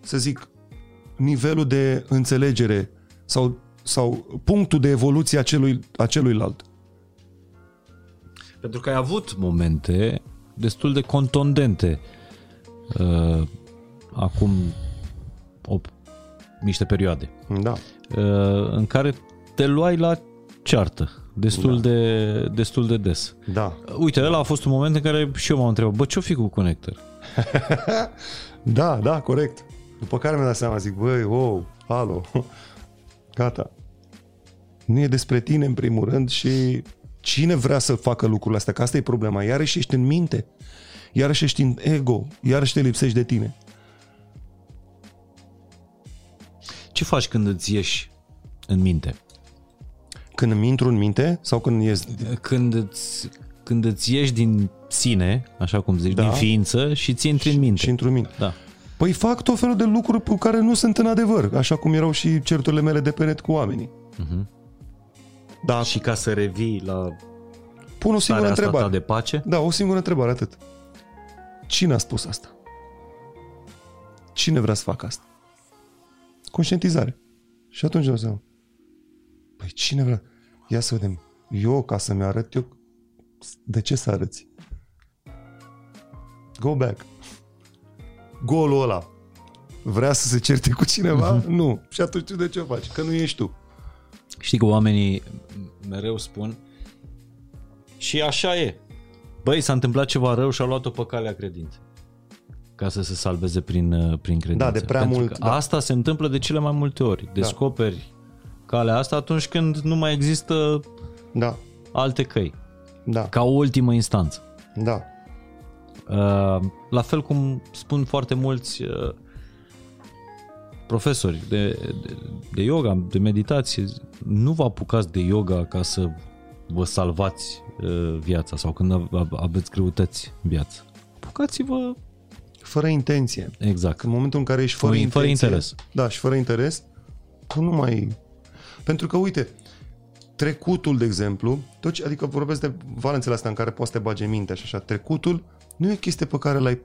să zic, nivelul de înțelegere sau, sau punctul de evoluție a, celui, a celuilalt. Pentru că ai avut momente destul de contondente uh, acum o, niște perioade Da. uh, în care te luai la ceartă destul, Da. de, destul de des. Da. Uite, ăla a fost un moment în care și eu m-am întrebat, bă, ce-o fi cu Connector? Da, da, corect. După care mi-am dat seama, zic, băi, wow, alo, gata. Nu e despre tine în primul rând și cine vrea să facă lucrurile astea, că asta e problema. Iarăși ești în minte, iarăși ești în ego, iarăși te lipsești de tine. Ce faci când îți ieși în minte? Când îmi intru în minte sau când ies... Când îți, când îți ieși din sine, așa cum zici, Da. din ființă și ți intri în minte. și intru în minte. Da. Păi fac tot felul de lucruri pe care nu sunt în adevăr, așa cum erau și certurile mele de pe net cu oamenii. Mhm. Da, Și ca să revii la pun o singură starea asta întrebare. ta de pace, Da, o singură întrebare, atât. Cine a spus asta? Cine vrea să facă asta? Conștientizare. Și atunci o să... Păi cine vrea? Ia să vedem. Eu, ca să-mi arăt eu... De ce să arăți? Go back. Golul ăla. Vrea să se certe cu cineva? Nu. Și atunci tu de ce o faci? Că nu ești tu. Știi că oamenii mereu spun și așa e. Băi, s-a întâmplat ceva rău și a luat-o pe calea credinței. Ca să se salveze prin, uh, prin credință. Da, de prea Pentru mult, Că da. Asta se întâmplă de cele mai multe ori. Descoperi calea asta atunci când nu mai există Da. alte căi. Da. Ca o ultimă instanță. Da. Uh, la fel cum spun foarte mulți uh, profesori de, de, de yoga, de meditație, nu vă apucați de yoga ca să vă salvați uh, viața sau când ave- aveți greutăți în viață. Apucați-vă Fără intenție. exact. Că în momentul în care ești fără, Fără intenție, interes. Da, și fără interes, tu nu mai... Pentru că, uite, trecutul, de exemplu, tot ce, adică vorbesc de valențele astea în care poți să te bage mintea și așa, trecutul nu e o chestie pe care l-ai,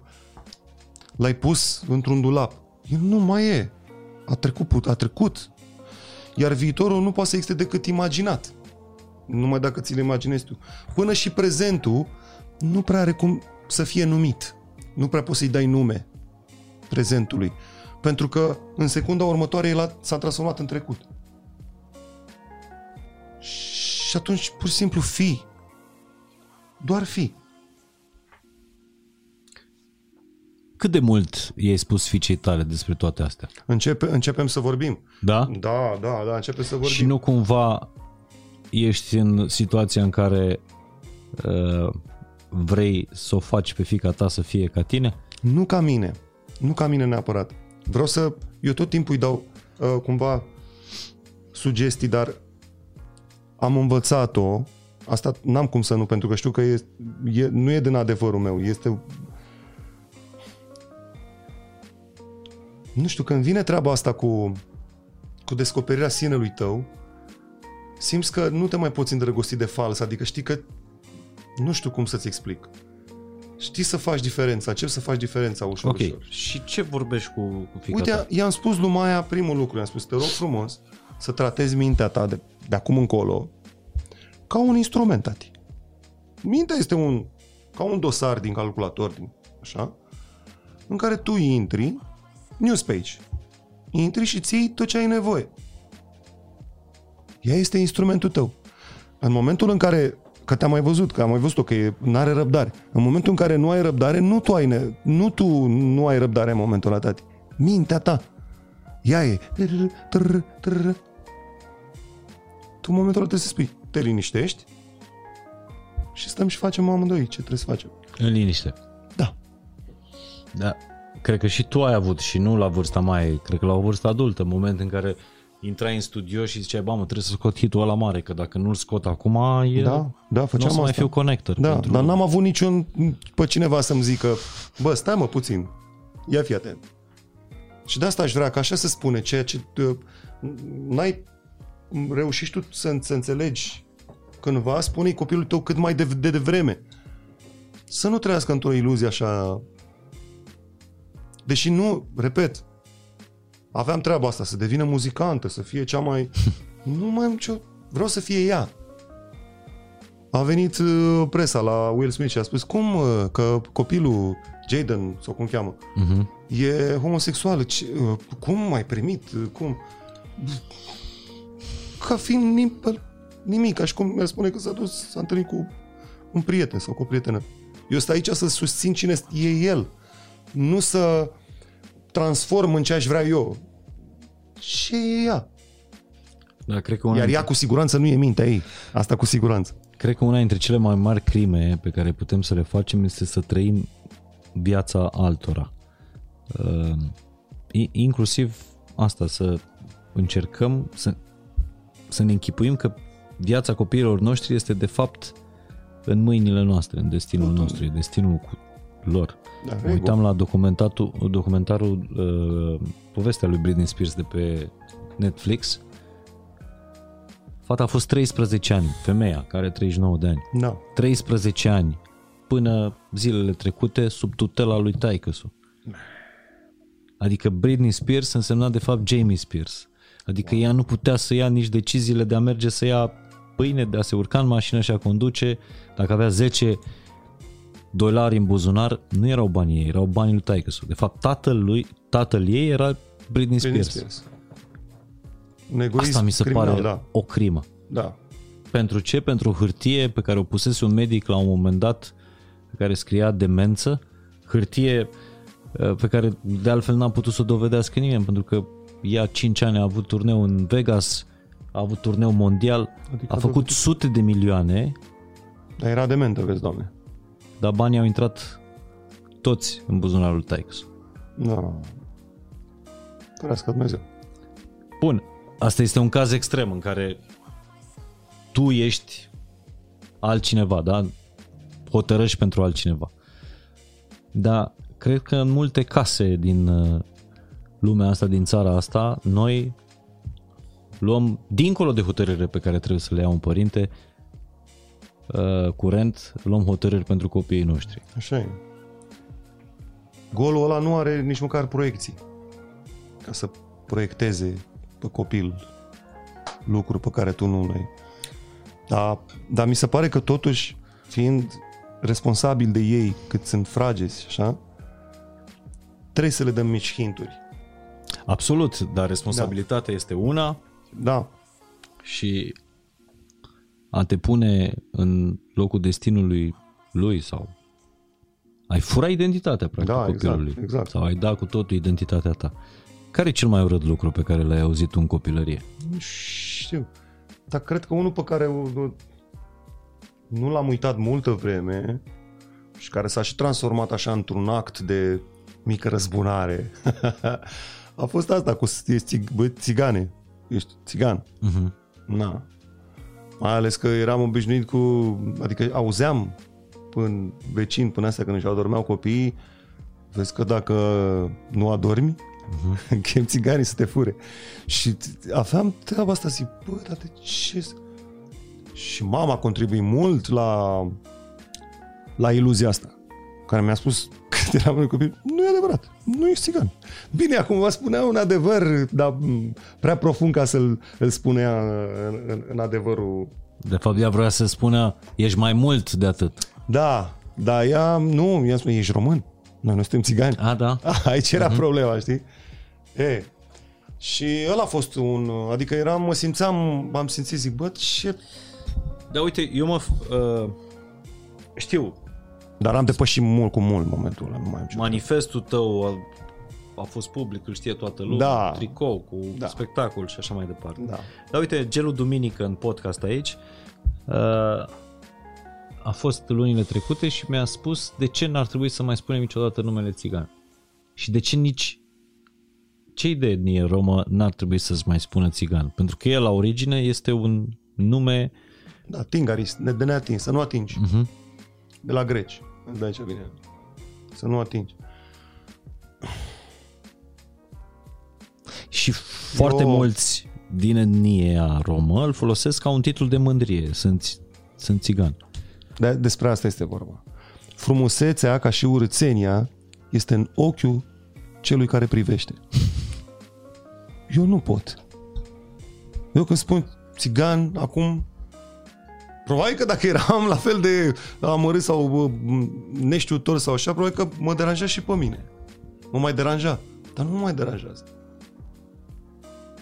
l-ai pus într-un dulap. El nu mai e. A trecut, a trecut. Iar viitorul nu poate să existe decât imaginat. Numai dacă ți-l imaginezi tu. Până și prezentul nu prea are cum să fie numit. Nu prea poți să-i dai nume prezentului. Pentru că în secunda următoare el a- s-a transformat în trecut. Și atunci pur și simplu fi. Doar fi. Cât de mult i-ai spus fiicei tale despre toate astea? Începe, începem să vorbim. Da? Da, da, da, începem să vorbim. Și nu cumva ești în situația în care uh, vrei să o faci pe fica ta să fie ca tine? Nu ca mine. Nu ca mine neapărat. Vreau să... Eu tot timpul îi dau uh, cumva sugestii, dar am învățat-o. Asta n-am cum să nu, pentru că știu că e, e, nu e din adevărul meu. Este... Nu știu, când vine treaba asta cu, cu descoperirea sinelui tău, simți că nu te mai poți îndrăgosti de fals, adică știi că nu știu cum să-ți explic. Știi să faci diferența, începi să faci diferența ușor, Ok. ușor. Și ce vorbești cu, cu fica Uite, ta? i-am spus lui Maia primul lucru, i-am spus, te rog frumos să tratezi mintea ta de, de acum încolo ca un instrument, tati. Mintea este un, ca un dosar din calculator, din, așa, în care tu intri, news page, intri și ții tot ce ai nevoie. Ea este instrumentul tău. În momentul în care, că te-am mai văzut, că am mai văzut-o, că nu are răbdare. În momentul în care nu ai răbdare, nu tu ai, ne, nu tu nu ai răbdare în momentul ăla, tati. Mintea ta. Ea e. Trrr, trrr, trrr. Tu în momentul ăla trebuie să spui, te liniștești și stăm și facem amândoi ce trebuie să facem. În liniște. Da. Da. Cred că și tu ai avut și nu la vârsta mai, cred că la o vârstă adultă, în moment în care intrai în studio și ziceai, bă, mă, trebuie să scot hitul ăla mare, că dacă nu-l scot acum, e... Da, da, nu o făceam să mai asta. fiu connector. Da, pentru... dar n-am avut niciun pe cineva să-mi zică bă, stai mă puțin, ia fi atent. Și de asta aș vrea, că așa se spune, ceea ce uh, n-ai reușit tu să, să înțelegi cândva, spune copilul tău cât mai de, de, de vreme. Să nu trăiască într-o iluzie așa... Deși nu, repet, aveam treaba asta, să devină muzicantă, să fie cea mai... nu mai am nicio... Vreau să fie ea. A venit uh, presa la Will Smith și a spus cum uh, că copilul Jaden, sau cum cheamă, Mhm. e homosexual. Ce, uh, cum ai primit? Uh, Cum? Ca fiind nim- nimic, ca și cum mi-ar spune că s-a dus, s-a întâlnit cu un prieten sau cu o prietenă. Eu sunt aici să susțin cine e el, nu să transform în ce aș vrea eu. Ce e ea? Da, cred că una Iar dintre, ea cu siguranță nu e mintea ei. Asta cu siguranță. cred că una dintre cele mai mari crime pe care putem să le facem este să trăim viața altora. Uh, i- inclusiv asta, să încercăm să, să ne închipuim că viața copiilor noștri este de fapt în mâinile noastre, în destinul nostru, e destinul cu lor. Da, Mă uitam la documentatul, documentarul uh, povestea lui Britney Spears de pe Netflix. Fata a fost 13 ani, femeia care are 39 de ani. Da. 13 ani până zilele trecute sub tutela lui taicăsu. Adică Britney Spears însemna de fapt Jamie Spears. Adică ea nu putea să ia nici deciziile de a merge să ia pâine, de a se urca în mașină și a conduce. Dacă avea 10 dolari în buzunar, nu erau banii ei, erau banii lui taicăsu. De fapt, tatăl, lui, tatăl ei era Britney Britney Spears. Spears. Un egoism Asta mi se criminal, pare Da. o crimă. da. Pentru ce? Pentru o hârtie pe care o pusese un medic la un moment dat pe care scria demență, hârtie uh, pe care de altfel n-a putut să o dovedească nimeni pentru că ea 5 ani a avut turneu în Vegas, a avut turneu mondial, Adică a făcut sute de milioane, Dar era dementă, vezi, doamne. Dar banii au intrat toți în buzunarul Tykes. Da. Ferească Dumnezeu. Bun, asta este un caz extrem în care tu ești altcineva, da? Hotărăști pentru altcineva. Dar cred că în multe case din uh, lumea asta, din țara asta, noi luăm, dincolo de hotărârile pe care trebuie să le ia un părinte, uh, curent, luăm hotărâri pentru copiii noștri. Așa e. Golul ăla nu are nici măcar proiecții. Ca să proiecteze pe copil lucruri pe care tu nu le ai. Dar, dar mi se pare că totuși, fiind responsabil de ei cât sunt fragezi, așa, trebuie să le dăm mici hinturi. Absolut, dar responsabilitatea este una, Da, și a te pune în locul destinului lui sau ai fura identitatea practic Da, copilului exact, exact. sau ai da cu totul identitatea ta. Care e cel mai urât lucru pe care l-ai auzit tu în copilărie? nu știu. Dar cred că unul pe care o- nu l-am uitat multă vreme și care s-a și transformat așa într-un act de mică răzbunare a fost asta cu ești țig- bă, țigane. Ești țigan. Uh-huh. Na. Mai ales că eram obișnuit cu... Adică auzeam până vecini, până astea când își adormeau copiii, vezi că dacă nu adormi, uh-huh. chem țiganii să te fure. Și t- aveam treaba asta, zic, bă, dar de ce... să-" Și mama a contribuit mult la, la iluzia asta, care mi-a spus când eram în copil, nu e adevărat, nu ești țigan. Bine, acum vă spunea un adevăr, dar m, prea profund ca să-l îl spunea în, în, în adevărul De fapt, ea vrea să spună, ești mai mult de atât. Da, dar ea, nu, i-am spus, ești român? Noi nu suntem țigani. A, da? Aici era uh-huh. problema, știi? E, și ăla a fost un, adică eram, mă simțeam, m-am simțit, zic, bă, ce... Da, uite, eu mă... Uh, știu, Dar am depășit mult cu mult momentul ăla, nu mai am ce. manifestul tău a, a fost public, îl știe toată lumea, Da. tricou cu Da. spectacol și așa mai departe. Da. Dar uite, Gelu Duminică în podcast aici uh, a fost lunile trecute și mi-a spus de ce n-ar trebui să mai spunem niciodată numele țigan. Și de ce nici ce de etnie romă n-ar trebui să-ți mai spună țigan? Pentru că el la origine este un nume Da, tingaris, de, de neatins, să nu atingi. uh-huh. De la greci. De aici vine. Să nu atingi. și foarte Eu- mulți din etnia romă îl folosesc ca un titlu de mândrie. Sunt, sunt țigan. De, despre asta este vorba. Frumusețea, ca și urățenia, este în ochiul celui care privește. Eu nu pot. Eu când spun țigan, acum Probabil că dacă eram la fel de amărât sau bă, neștiutor sau așa, probabil că mă deranja și pe mine. Mă mai deranja. Dar nu mă mai deranjează.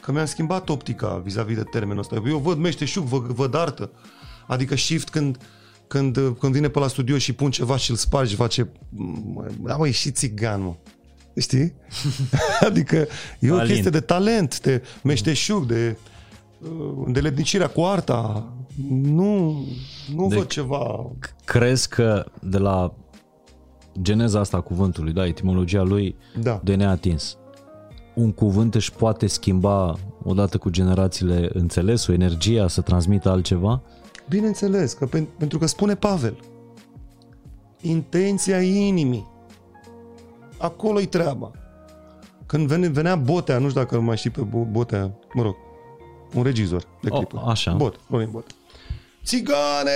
că mi-am schimbat optica vis-a-vis de termenul ăsta. Eu văd meșteșug, văd, văd artă. Adică shift când, când, când vine pe la studio și pun ceva și îl spargi, face... Da, mă, e și țigan, mă. Știi? adică e o Alin. chestie de talent, de meșteșug, de de lednicirea cu arta. Nu, nu De- văd ceva... Crezi că de la geneza asta a cuvântului, da, etimologia lui, Da. de neatins, un cuvânt își poate schimba odată cu generațiile înțelesul, energia, să transmită altceva? Bineînțeles, că pen, pentru că spune Pavel, intenția inimii. Acolo-i treaba. Când vene, venea Botea, nu știu dacă îl mai știi pe Bo- Botea, mă rog, un regizor de O, clipuri. așa. Bot, Florin Bot. Țigane!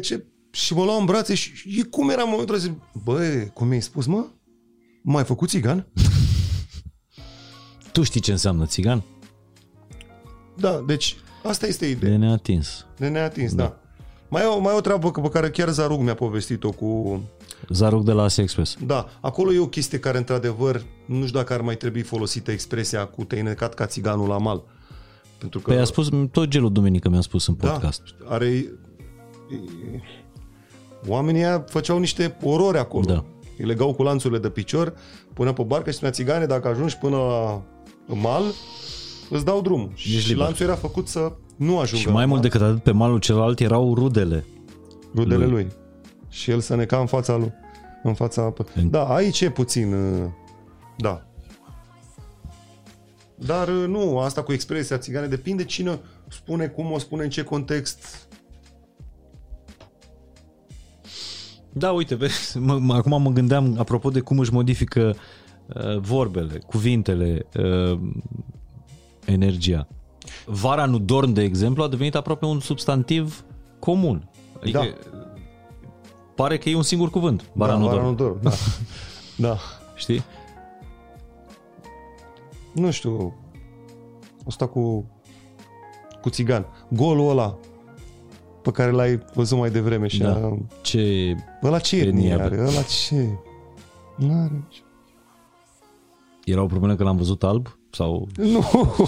Ce... Și mă luau în brațe și e cum era în momentul ăla? Zic, Băi, cum mi-ai spus, mă? M-ai făcut țigan? Tu știi ce înseamnă țigan? Da, deci asta este ideea. De neatins. De neatins, da. da. Mai e, o, mai e o treabă pe care chiar Zarug mi-a povestit-o cu... Zaruc de la Asia Express. Da, acolo e o chestie care, într-adevăr, nu știu dacă ar mai trebui folosită expresia cu te-ai necat ca țiganul la mal. Pentru că... Păi a spus, tot gelul duminică mi-a spus în da, podcast. are... e- Oamenii ăia făceau niște orori acolo. Da. Îi legau cu lanțurile de picior, punea pe barcă și spunea țigane, dacă ajungi până la mal, îți dau drumul. și liber. lanțul era făcut să nu ajungă Și mai la mult mal. decât atât, pe malul celălalt erau rudele. rudele lui. lui. Și el să neca în fața lui. În fața... În- Da, aici e puțin... uh, Da. Dar uh, nu, asta cu expresia țigane depinde cine spune, cum o spune, în ce context. Da, uite, vezi, mă, mă, acum mă gândeam, apropo de cum își modifică uh, vorbele, cuvintele, uh, energia. Vara nu dorm, de exemplu, a devenit aproape un substantiv comun. Adică, Da. Pare că e un singur cuvânt. Vara da, nu vara dorm. nu dorm. Da. da. Știi? Nu știu. Asta cu cu țigan. Golul ăla pe care l-ai văzut mai devreme și Da. a, Ce... ăla ce etnie Etnie are? Ăla ce? Nu are nicio- Era o problemă că l-am văzut alb? Sau... Nu,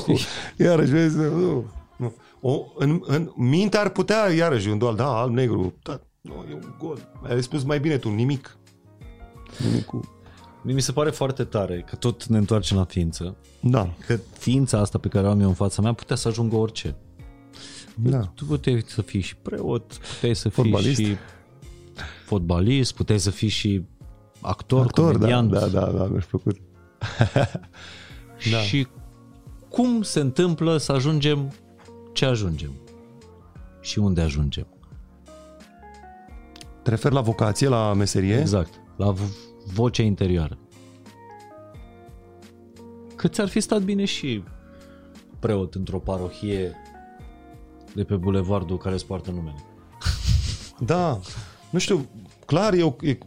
iarăși, vezi, nu. nu. O, în, în minte ar putea, iarăși, un dual, da, alb, negru, da, nu, e un gol. Ai spus mai bine tu, nimic. Nimicul. Mi se pare foarte tare că tot ne întoarcem la ființă. Da, Că ființa asta pe care o am eu în fața mea putea să ajungă orice. da. Tu puteai să fii și preot, puteai să fii Fotbalist. și fotbalist, puteai să fii și actor, Actor, da, comediant. da, da, da, mi-aș plăcut. da. Și cum se întâmplă să ajungem ce ajungem? Și unde ajungem? Te referi la vocație, la meserie? Exact, la vo- vocea interioară. Că ți-ar fi stat bine și preot într-o parohie de pe bulevardul care îți poartă numele. Da, nu știu, clar e, o, e,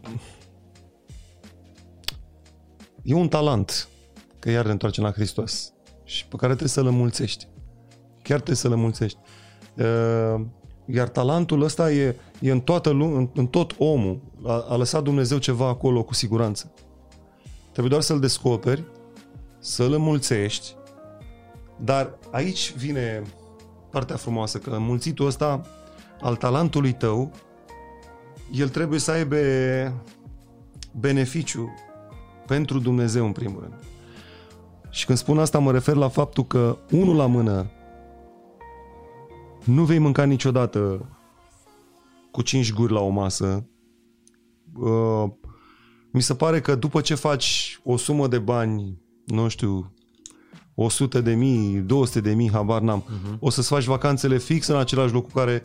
e un talent, că iar ne întoarcem la Hristos și pe care trebuie să-l înmulțești. Chiar trebuie să-l înmulțești. Uh, Iar talentul ăsta e, e în, toată lume, în, în tot omul. A, a lăsat Dumnezeu ceva acolo cu siguranță. Trebuie doar să-l descoperi, să-l înmulțești, dar aici vine partea frumoasă, că înmulțitul ăsta al talentului tău, el trebuie să aibă beneficiu pentru Dumnezeu în primul rând. Și când spun asta mă refer la faptul că unul la mână nu vei mânca niciodată cu cinci guri la o masă. Uh, mi se pare că după ce faci o sumă de bani, nu știu, 100 de mii, 200 de mii, habar n-am, uh-huh. o să-ți faci vacanțele fix în același loc cu care,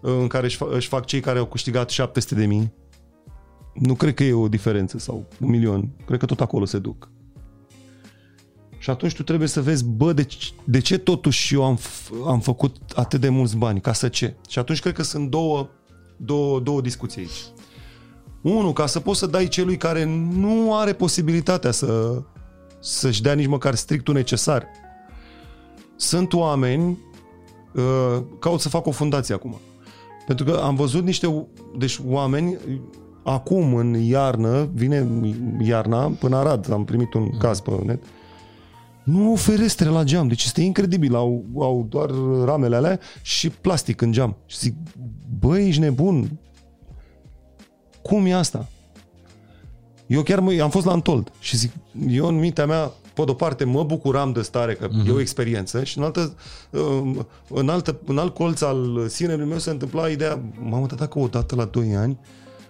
în care își, fa- își fac cei care au câștigat 700 de mii. Nu cred că e o diferență sau un milion. Cred că tot acolo se duc. Și atunci tu trebuie să vezi, bă, de, ce- de ce totuși eu am, f- am făcut atât de mulți bani? Ca să ce? Și atunci cred că sunt două, două, două discuții aici. Unu, ca să poți să dai celui care nu are posibilitatea să, să-și dea nici măcar strictul necesar. Sunt oameni, uh, caut să fac o fundație acum. Pentru că am văzut niște deci oameni, acum în iarnă, vine iarna până Arad, am primit un caz pe net, Nu au ferestre la geam, deci este incredibil. Au, au doar ramele alea și plastic în geam. Și zic, băi, ești nebun. Cum e asta? Eu chiar mă, am fost la Antold și zic, eu în mintea mea, pe de-o parte, mă bucuram de stare, că uh-huh. e o experiență și în, altă, în, altă, în alt colț al sinelui meu se întâmpla ideea, mamă, dar dacă odată la 2 ani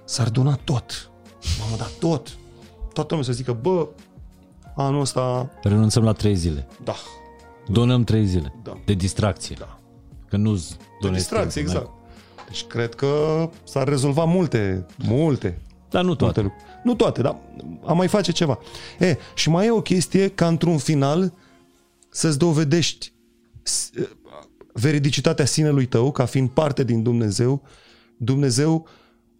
s-ar dona tot. Mamă, dar tot. Toată lumea să zică, bă, anul ăsta... Renunțăm la 3 zile. Da. Donăm 3 zile. Da. De distracție. Da. Că nu De distracție, exact. Deci cred că s-ar rezolva multe, multe. Dar nu toate. multe lucruri. Nu toate, dar am mai face ceva. E, și mai e o chestie ca într-un final să-ți dovedești s- veridicitatea sinelui tău ca fiind parte din Dumnezeu, Dumnezeu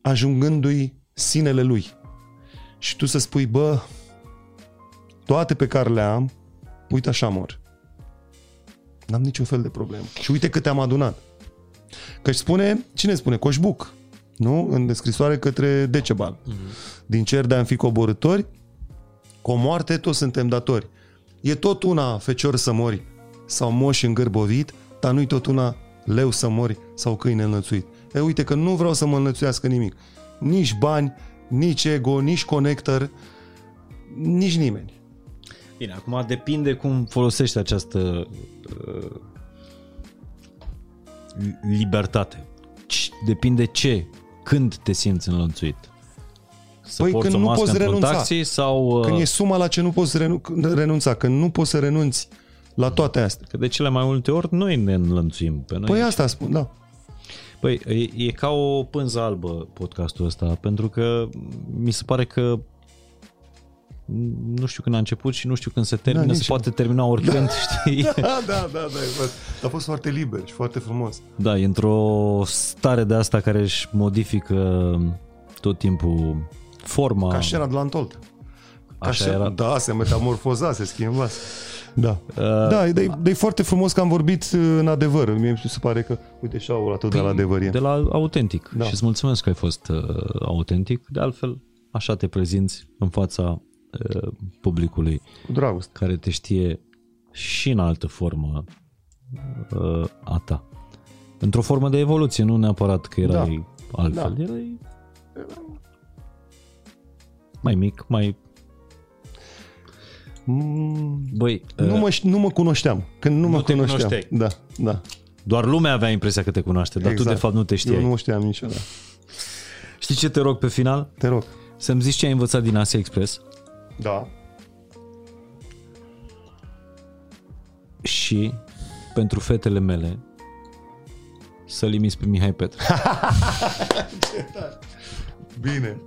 ajungându-i sinele lui. Și tu să spui, bă, toate pe care le am, uite așa mor. N-am niciun fel de problemă. Și uite cât am adunat. Că își spune, cine spune? Coșbuc. Nu? În descrisoare către Decebal. Mm-hmm. Din cer de-am fi coborători, cu o moarte toți suntem datori. E tot una fecior să mori sau moș îngârbovit, dar nu-i tot una leu să mori sau câine înlățuit. E, uite că nu vreau să mă înlățuiască nimic. Nici bani, nici ego, nici conector, nici nimeni. Bine, acum depinde cum folosești această uh, libertate. Depinde ce, când te simți înlănțuit. Să Păi porți când o nu mască poți într-un renunța. taxi sau... uh, Când e suma la ce nu poți renu- renunța, când nu poți să renunți la toate astea. Că de cele mai multe ori noi ne înlănțuim pe noi. Păi asta spun, da. Păi, e, e ca o pânză albă podcastul ăsta, pentru că mi se pare că nu știu când a început și nu știu când se termină, Da, se nici poate termina oricând, știi? Da, da, da, da. e fost- A fost foarte liber și foarte frumos. Da, e într-o stare de asta care își modifică tot timpul forma. Ca scena de la Antold. Ca Așa scena- era. Da, se metamorfoza, se schimba. Da. Uh, Da, e, e foarte frumos că am vorbit uh, în adevăr. Mie mi se pare că, uite, și au atât de la adevărie. De la autentic. Da. Și îți mulțumesc că ai fost uh, autentic. De altfel, așa te prezinți în fața uh, publicului Cu dragoste. care te știe și în altă formă uh, a ta. Într-o formă de evoluție, nu neapărat că erai altfel. Da. Erai mai mic, mai... Mm, Băi, nu, uh, mă, ș- nu mă cunoșteam. Când nu, mă te cunoșteam. cunoșteai. Da, da. doar lumea avea impresia că te cunoaște, dar tu Exact. de fapt nu te știai. Eu nu știam niciodată. Știi ce te rog pe final? Te rog. Să-mi zici ce ai învățat din Asia Express Da. și pentru fetele mele să limiți pe Mihai Petru. Bine.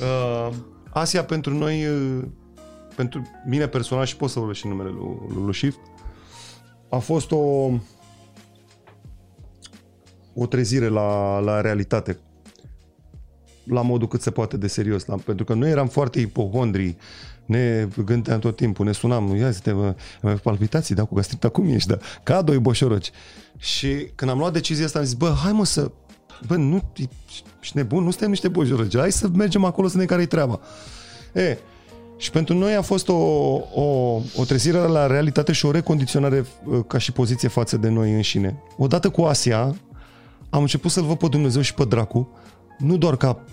Uh, Asia pentru noi, uh, pentru mine personal și pot să vorbesc și în numele lui, lui, lui Shift, a fost o o trezire la, la realitate la modul cât se poate de serios. La, pentru că noi eram foarte ipohondri, ne gândeam tot timpul, ne sunam, ia zi mă, am palpitații, da, cu gastrita, cum ești, da, ca doi boșoroci. Și când am luat decizia asta, am zis, bă, hai mă să, bă, nu, ești nebun, nu suntem niște boșoroci, hai să mergem acolo să ne care-i treaba. E, și pentru noi a fost o, o, o trezire la realitate și o recondiționare uh, ca și poziție față de noi înșine. Odată cu Asia, am început să-L văd pe Dumnezeu și pe Dracu, nu doar ca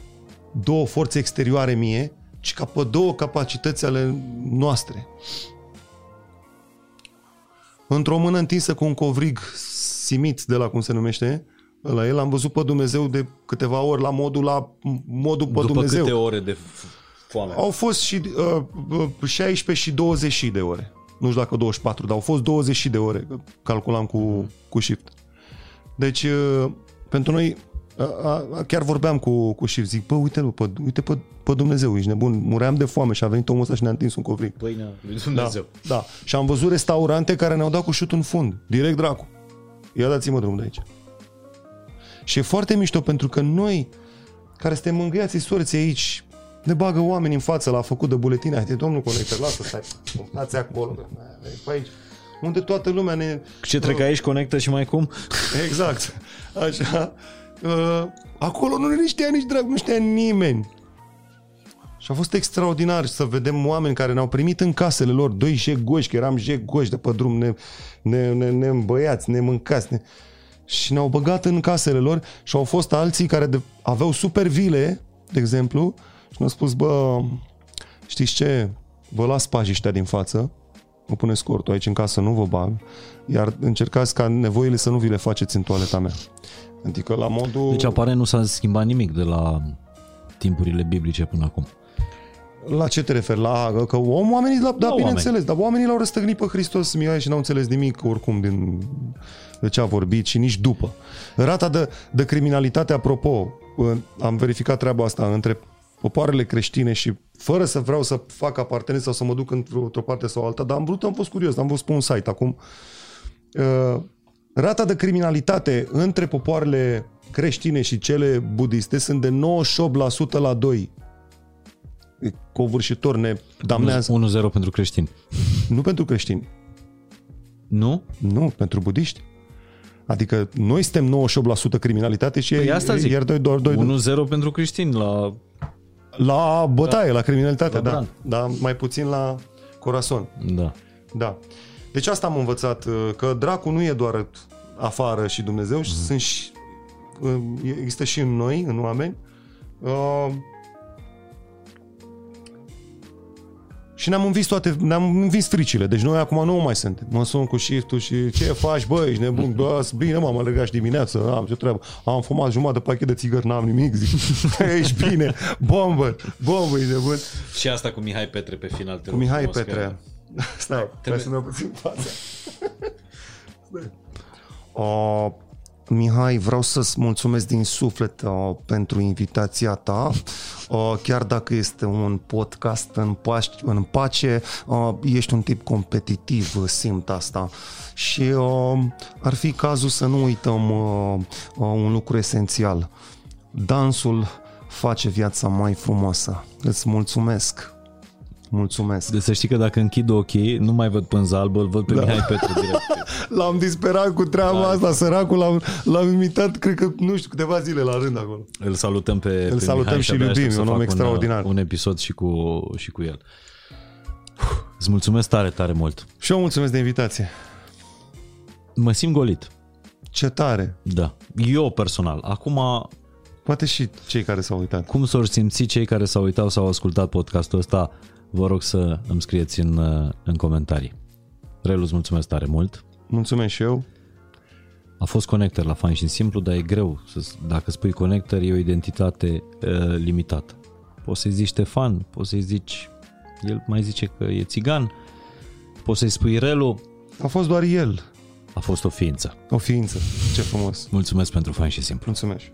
două forțe exterioare mie, ci ca pe două capacități ale noastre. Într-o mână întinsă cu un covrig simit de la cum se numește, la el am văzut pe Dumnezeu de câteva ori la modul la modul pe După Dumnezeu. câte ore de foame? Au fost și uh, uh, 16 și 20 de ore. Nu știu dacă 24, dar au fost 20 de ore, că calculam cu, cu shift. Deci, uh, pentru noi, a, a, chiar vorbeam cu, cu shift, zic, bă, uite, pe, uite pe, pe Dumnezeu, ești nebun, muream de foame și a venit omul ăsta și ne-a întins un covrig. Pâinea lui Da, Dumnezeu. da. Și am văzut restaurante care ne-au dat cu șut în fund. Direct dracu. Ia dați-mă drumul de aici. Și e foarte mișto pentru că noi, care suntem mângâiați sorții aici, ne bagă oameni în față la făcut de buletine. Haide, domnul conector, lasă, stai. Dați acolo. Pe aici. Unde toată lumea ne... Ce trec aici, conectă și mai cum? Exact. Așa. Uh, acolo nu ne știa nici drag, nu știa nimeni. Și a fost extraordinar să vedem oameni care ne-au primit în casele lor, doi jegoși, că eram jegoși de pe drum, ne, ne, ne, ne îmbăiați, ne mâncați, ne... și ne-au băgat în casele lor și au fost alții care de, aveau super vile, de exemplu, și ne-au spus, bă, știți ce, vă las pașii ăștia din față, mă puneți cortul aici în casă, nu vă bag, iar încercați ca nevoile să nu vi le faceți în toaleta mea. Adică la modul... Deci apare nu s-a schimbat nimic de la timpurile biblice până acum. La ce te referi? La că om, oamenii, la, da, La bineînțeles, oameni. dar oamenii l-au răstăgnit pe Hristos Mihai și n-au înțeles nimic oricum din de ce a vorbit și nici după. Rata de, de criminalitate, apropo, am verificat treaba asta între popoarele creștine și fără să vreau să fac apartenență sau să mă duc într-o, într-o parte sau alta, dar am vrut, am fost curios, am văzut pe un site acum. Uh, rata de criminalitate între popoarele creștine și cele budiste sunt de 98% la 2. E Covârșitor ne damnează. 1-0 pentru creștini. Nu pentru creștini, Nu? nu, pentru budiști. Adică noi suntem 98% criminalitate și Păi ei, asta zic. iar doi, doar doi, 1-0 pentru creștini la... la bătaie, la criminalitate, La da. Bran. Da, mai puțin la corazon. Da. Da. Deci asta am învățat, uh, că dracu nu e doar afară și Dumnezeu, Mhm. mm. sunt și, uh, există și în noi, în oameni. Uh, și ne-am învins toate, ne-am învins fricile, deci noi acum nu mai suntem. Mă sun cu shift și ce faci, bă, ești nebun, bă, sunt bine, mă, am alergat și dimineață, am ce treabă, am fumat jumătate de pachet de țigări, n-am nimic, zic, ești bine, bombă, bombă, ești nebun. Și asta cu Mihai Petre pe final. Te Cu Mihai Petre. Stai, trebuie să-mi iau puțin fața. Stai. Uh, Mihai, vreau să-ți mulțumesc din suflet uh, pentru invitația ta. Uh, chiar dacă este un podcast în, pace, în pace, uh, ești un tip competitiv, uh, simt asta. Și uh, ar fi cazul să nu uităm uh, uh, un lucru esențial. Dansul face viața mai frumoasă. Îți mulțumesc. Mulțumesc. De să știi că dacă închid ochii, nu mai văd pânza albă, îl văd pe da. Mihai Petre direct. L-am disperat cu treaba Da. asta, săracul, l-am, l-am imitat, cred că, nu știu, câteva zile la rând acolo. Îl salutăm pe, pe salutăm Mihai și abia iubim, aștept e să un om fac extraordinar. Un, un episod și cu, și cu el. Îți mulțumesc tare, tare mult. Și eu mulțumesc de invitație. Mă simt golit. Ce tare. Da. Eu personal. Acum, Poate și cei care s-au uitat. cum s-au simțit cei care s-au uitat sau au ascultat podcastul ăsta, vă rog să îmi scrieți în, în comentarii. Relu, îți mulțumesc tare mult. Mulțumesc și eu. A fost Connector la fain și simplu, dar e greu. Să, dacă spui Connector, e o identitate uh, limitată. Poți să-i zici Ștefan, poți să-i zici... El mai zice că e țigan, poți să-i spui Relu, A fost doar el, a fost o ființă. o ființă. Ce frumos. Mulțumesc pentru fain și simplu. Mulțumesc.